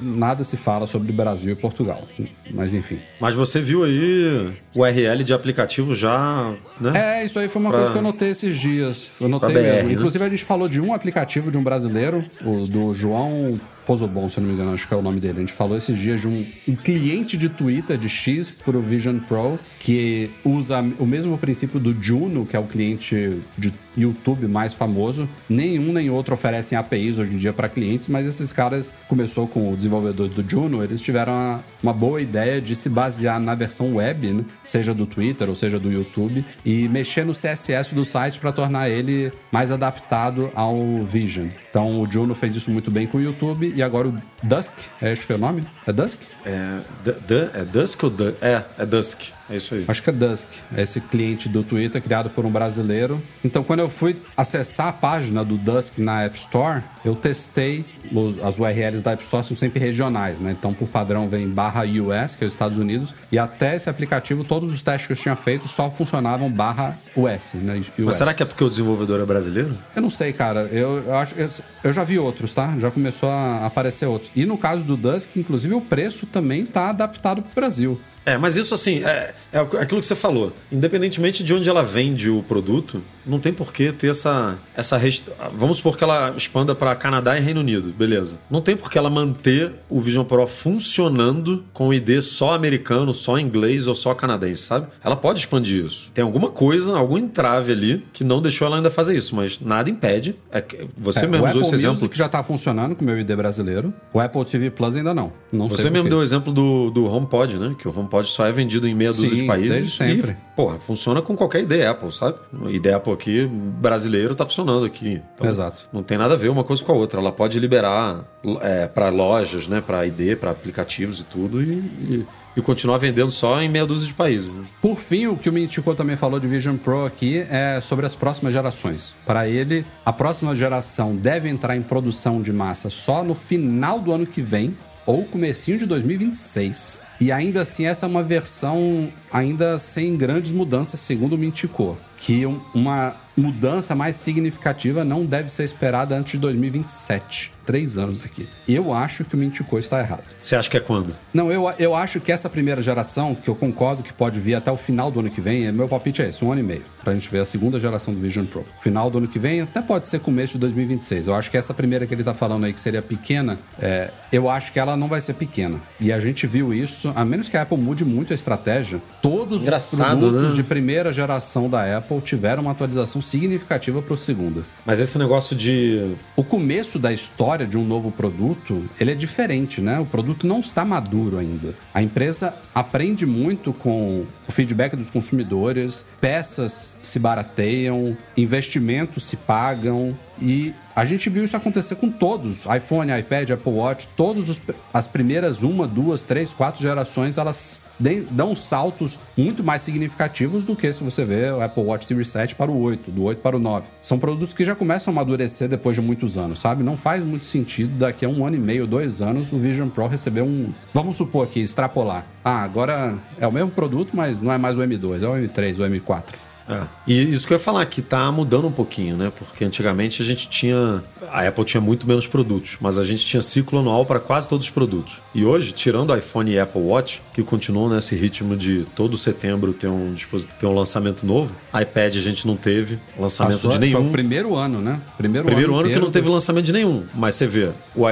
Nada se fala sobre Brasil e Portugal. Mas enfim. Mas você viu aí o URL de aplicativo já, né? É, isso aí foi uma Pra- coisa que eu notei esses dias. Eu notei BR, mesmo. né? Inclusive, a gente falou de um aplicativo de um brasileiro, o do João Pozobon, se não me engano, acho que é o nome dele. A gente falou esses dias de um, um cliente de Twitter de X pro Vision Pro, que usa o mesmo princípio do Juno, que é o cliente de YouTube mais famoso. Nenhum nem outro oferecem APIs hoje em dia para clientes, mas esses caras começou com o desenvolvedor do Juno, eles tiveram uma, uma boa ideia de se basear na versão web, né? seja do Twitter ou seja do YouTube, e mexer no CSS do site para tornar ele mais adaptado ao Vision. Então o Juno fez isso muito bem com o YouTube e agora o Dusk, é acho que é o nome? É Dusk? É, D- é Dusk ou Du- É, é Dusk. É isso aí. Acho que é Dusk, é esse cliente do Twitter criado por um brasileiro. Então, quando eu fui acessar a página do Dusk na App Store, eu testei os- as URLs da App Store são sempre regionais, né? Então, por padrão, vem barra US, que é os Estados Unidos, e até esse aplicativo, todos os testes que eu tinha feito só funcionavam barra US, né? US. Mas será que é porque o desenvolvedor é brasileiro? Eu não sei, cara. Eu, eu acho eu, eu já vi outros, tá? Já começou a aparecer outros. E no caso do Dusk, inclusive, o preço também tá adaptado pro Brasil. É, mas isso assim, é, é aquilo que você falou. Independentemente de onde ela vende o produto, não tem por que ter essa. essa rest... Vamos supor que ela expanda para Canadá e Reino Unido, beleza. Não tem por que ela manter o Vision Pro funcionando com o ID só americano, só inglês ou só canadense, sabe? Ela pode expandir isso. Tem alguma coisa, algum entrave ali que não deixou ela ainda fazer isso, mas nada impede. É que você É, mesmo o usou Apple esse exemplo. Music já tá funcionando com o meu ID brasileiro. O Apple TV Plus ainda não. Não Você mesmo deu o exemplo do, do HomePod, né? Que o HomePod só é vendido em meia dúzia Sim, de países. desde sempre. E, porra, funciona com qualquer ID Apple, sabe? O ID Apple aqui, brasileiro, tá funcionando aqui. Então, Exato. Não tem nada a ver uma coisa com a outra. Ela pode liberar é, para lojas, né? Para ID, para aplicativos e tudo. E, e, e continuar vendendo só em meia dúzia de países. né? Por fim, o que o Mintico também falou de Vision Pro aqui é sobre as próximas gerações. Para ele, a próxima geração deve entrar em produção de massa só no final do ano que vem ou comecinho de 2026. E ainda assim, essa é uma versão ainda sem grandes mudanças, segundo o Mintico. Que um- uma mudança mais significativa não deve ser esperada antes de 2027. Três anos daqui. Eu acho que o Mintico está errado. Você acha que é quando? Não, eu, eu acho que essa primeira geração, que eu concordo que pode vir até o final do ano que vem, é- meu palpite é esse, um ano e meio, pra gente ver a segunda geração do Vision Pro. Final do ano que vem, até pode ser começo de 2026. Eu acho que essa primeira que ele tá falando aí, que seria pequena, é, eu acho que ela não vai ser pequena. E a gente viu isso, a menos que a Apple mude muito a estratégia, todos Engraçado, os produtos né? de primeira geração da Apple tiveram uma atualização significativa pro segunda. Mas esse negócio de. O começo da história de um novo produto, ele é diferente, né? O produto não está maduro ainda. A empresa aprende muito com o feedback dos consumidores, peças se barateiam, investimentos se pagam e a gente viu isso acontecer com todos, iPhone, iPad, Apple Watch, todos os- as primeiras uma, duas, três, quatro gerações, elas dão saltos muito mais significativos do que se você vê o Apple Watch Series 7 para o 8, do 8 para o 9. São produtos que já começam a amadurecer depois de muitos anos, sabe? Não faz muito sentido daqui a um ano e meio, dois anos, o Vision Pro receber um. Vamos supor aqui, extrapolar. Ah, agora é o mesmo produto, mas não é mais o M2, é o M3, o M4. É. E isso que eu ia falar, que tá mudando um pouquinho, né? Porque antigamente a gente tinha. A Apple tinha muito menos produtos, mas a gente tinha ciclo anual para quase todos os produtos. E hoje, tirando o iPhone e Apple Watch, que continuam nesse ritmo de todo setembro ter um, ter um lançamento novo, iPad a gente não teve lançamento de Foi nenhum. o primeiro ano, né? Primeiro, Primeiro ano que inteiro não teve lançamento de nenhum. Mas você vê, o,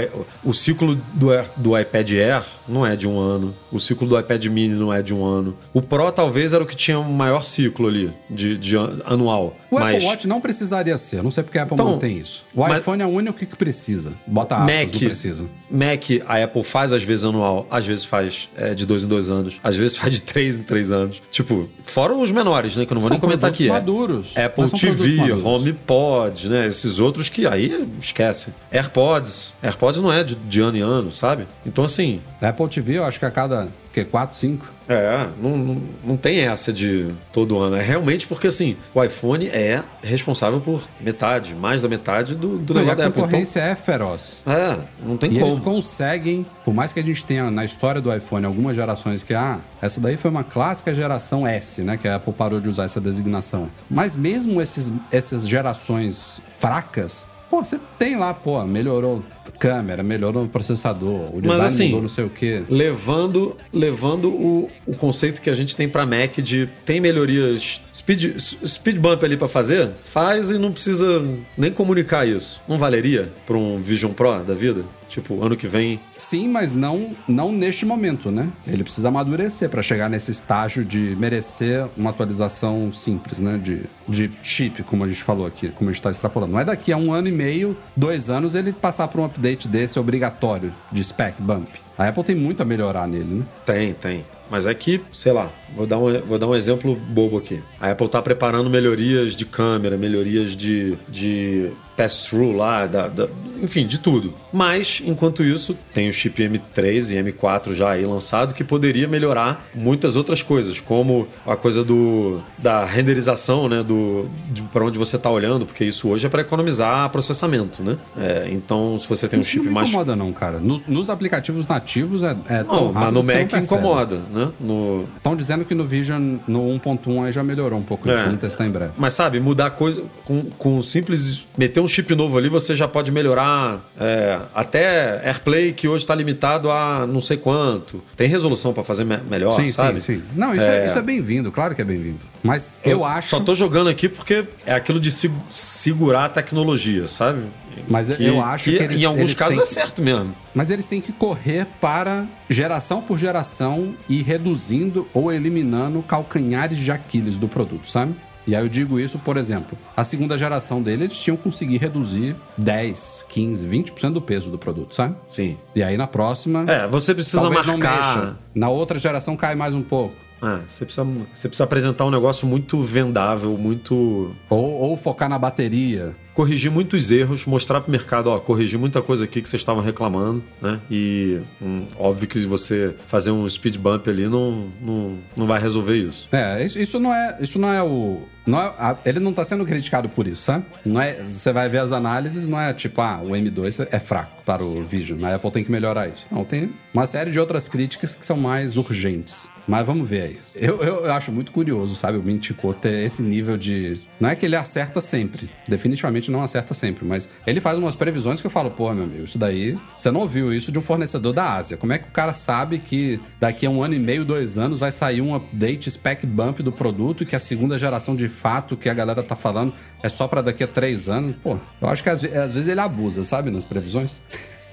o ciclo do, do iPad Air não é de um ano. O ciclo do iPad Mini não é de um ano. O Pro talvez era o que tinha um maior ciclo ali, de, de an- anual. O mas Apple Watch não precisaria ser. Não sei porque a Apple Então, mantém isso. O mas- iPhone é o único que precisa. Bota aspas, Mac, precisa. Mac, a Apple faz às vezes anual, às vezes faz é, de dois em dois anos, às vezes faz de três em três anos. Tipo, fora os menores, né? Que eu não vou São nem comentar aqui. é maduros. Apple são produtos TV. HomePod, né? Esses outros que aí esquece. AirPods. AirPods não é de, de ano em ano, sabe? Então, assim, Apple TV, eu acho que a cada que, 4, 5. É, não, não, não tem essa de todo ano. É realmente porque, assim, o iPhone é responsável por metade, mais da metade do, do a negócio da Apple. Então, concorrência é feroz. é, não tem E como. eles conseguem, por mais que a gente tenha na história do iPhone algumas gerações que, ah, essa daí foi uma clássica geração S, né? Que a Apple parou de usar essa designação. Mas mesmo esses, essas gerações fracas, pô, você tem lá, pô, melhorou câmera, melhorou o processador, o design assim, mudou não sei o quê. Levando, levando o, o conceito que a gente tem pra Mac de tem melhorias speed, speed bump ali pra fazer, faz e não precisa nem comunicar isso. Não valeria pra um Vision Pro da vida? Tipo, ano que vem. Sim, mas não, não neste momento, né? Ele precisa amadurecer para chegar nesse estágio de merecer uma atualização simples, né? De, de chip, como a gente falou aqui, como a gente está extrapolando. Não é daqui a um ano e meio, dois anos, ele passar por um update desse obrigatório de spec bump. A Apple tem muito a melhorar nele, né? Tem, tem. Mas é que, sei lá, vou dar um, vou dar um exemplo bobo aqui. A Apple está preparando melhorias de câmera, melhorias de, de pass-through lá, da, da, enfim, de tudo. Mas, enquanto isso, tem o chip M3 e M4 já aí lançado que poderia melhorar muitas outras coisas, como a coisa do da renderização, né, do para onde você está olhando, porque isso hoje é para economizar processamento, né? É, então, se você tem um Isso chip não me mais incomoda não, cara. Nos, nos aplicativos nativos é, é não, mas no não Mac incomoda, né? No, Estão dizendo que no Vision, no 1.1 aí já melhorou um pouco. É. Vamos testar em breve. Mas sabe, mudar coisa com, com um simples. Meter um chip novo ali, você já pode melhorar é, até AirPlay, que hoje está limitado a não sei quanto. Tem resolução para fazer me- melhor, sim, sabe? sim, sim. Não, isso é, É. é bem-vindo, claro que é bem-vindo. Mas eu, acho. Só tô jogando aqui porque é aquilo de segu- segurar a tecnologia, sabe? Mas eu acho que eles- Em alguns casos têm é certo mesmo. Mas eles têm que correr para geração por geração e reduzindo ou eliminando calcanhares de Aquiles do produto, sabe? E aí eu digo isso, por exemplo, a segunda geração dele, eles tinham conseguido reduzir 10, 15, 20% do peso do produto, sabe? Sim. E aí na próxima. É, você precisa marcar. mexa. Na outra geração cai mais um pouco. É, você, precisa, você precisa apresentar um negócio muito vendável, muito. Ou, ou focar na bateria. Corrigir muitos erros, mostrar para o mercado, ó, corrigir muita coisa aqui que vocês estavam reclamando, né? E hum, óbvio que você fazer um speed bump ali não, não, não vai resolver isso. É, isso, isso não é. Isso não é o. Não é, ele não tá sendo criticado por isso, sabe? Não é, você vai ver as análises, não é tipo, ah, o M2 é fraco para o Vision, a Apple tem que melhorar isso. Não, tem uma série de outras críticas que são mais urgentes. Mas vamos ver aí. Eu, eu, eu acho muito curioso, sabe, o Mintico ter esse nível de. Não é que ele acerta sempre. Definitivamente não acerta sempre, mas ele faz umas previsões que eu falo, porra, meu amigo, isso daí. Você não ouviu isso de um fornecedor da Ásia. Como é que o cara sabe que daqui a um ano e meio, dois anos, vai sair um update spec bump do produto e que a segunda geração de fato que a galera tá falando é só pra daqui a três anos? Pô, eu acho que às, às vezes ele abusa, sabe, nas previsões.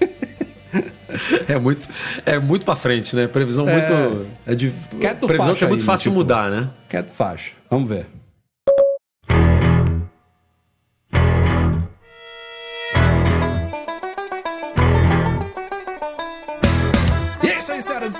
É muito, é muito para frente, né? Previsão muito. É de, previsão que é muito fácil tipo- mudar, né? Quieto faixa. Vamos ver.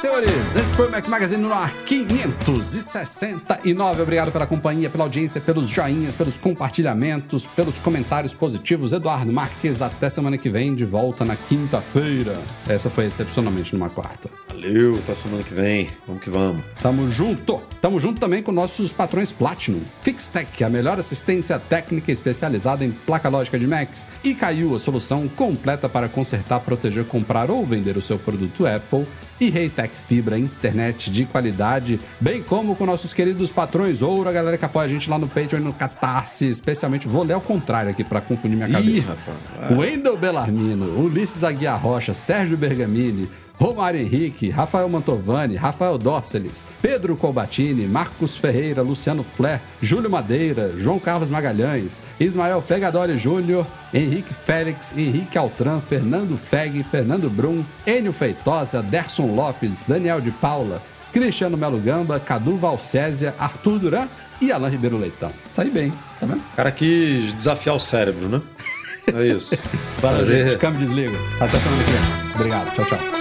Senhores. Esse foi o Mac Magazine no ar 569. Obrigado pela companhia, pela audiência, pelos joinhas, pelos compartilhamentos, pelos comentários positivos. Eduardo Marques, até semana que vem, de volta na quinta-feira. Essa foi excepcionalmente numa quarta. Valeu, até semana que vem. Vamos que vamos. Tamo junto. Tamo junto também com nossos patrões Platinum. Fixtech, a melhor assistência técnica especializada em placa lógica de Macs. E Caiu, a solução completa para consertar, proteger, comprar ou vender o seu produto Apple. E Reitec Fibra, internet de qualidade, bem como com nossos queridos patrões Ouro, a galera que apoia a gente lá no Patreon e no Catarse, especialmente, vou ler ao contrário aqui para confundir minha cabeça. rapaz. Wendel Bellarmino, Ulisses Aguiar Rocha, Sérgio Bergamini, Romário Henrique, Rafael Mantovani, Rafael Dorceles, Pedro Colbatini, Marcos Ferreira, Luciano Fler, Júlio Madeira, João Carlos Magalhães, Ismael Fegadori Júnior, Henrique Félix, Henrique Altran, Fernando Feg, Fernando Brum, Enio Feitosa, Derson Lopes, Daniel de Paula, Cristiano Melo Gamba, Cadu Valcésia, Arthur Duran e Alain Ribeiro Leitão. Saí bem, tá vendo? O cara quis desafiar o cérebro, né? É isso. Prazer. gente, câmbio desliga. Até semana que vem. Obrigado, tchau, tchau.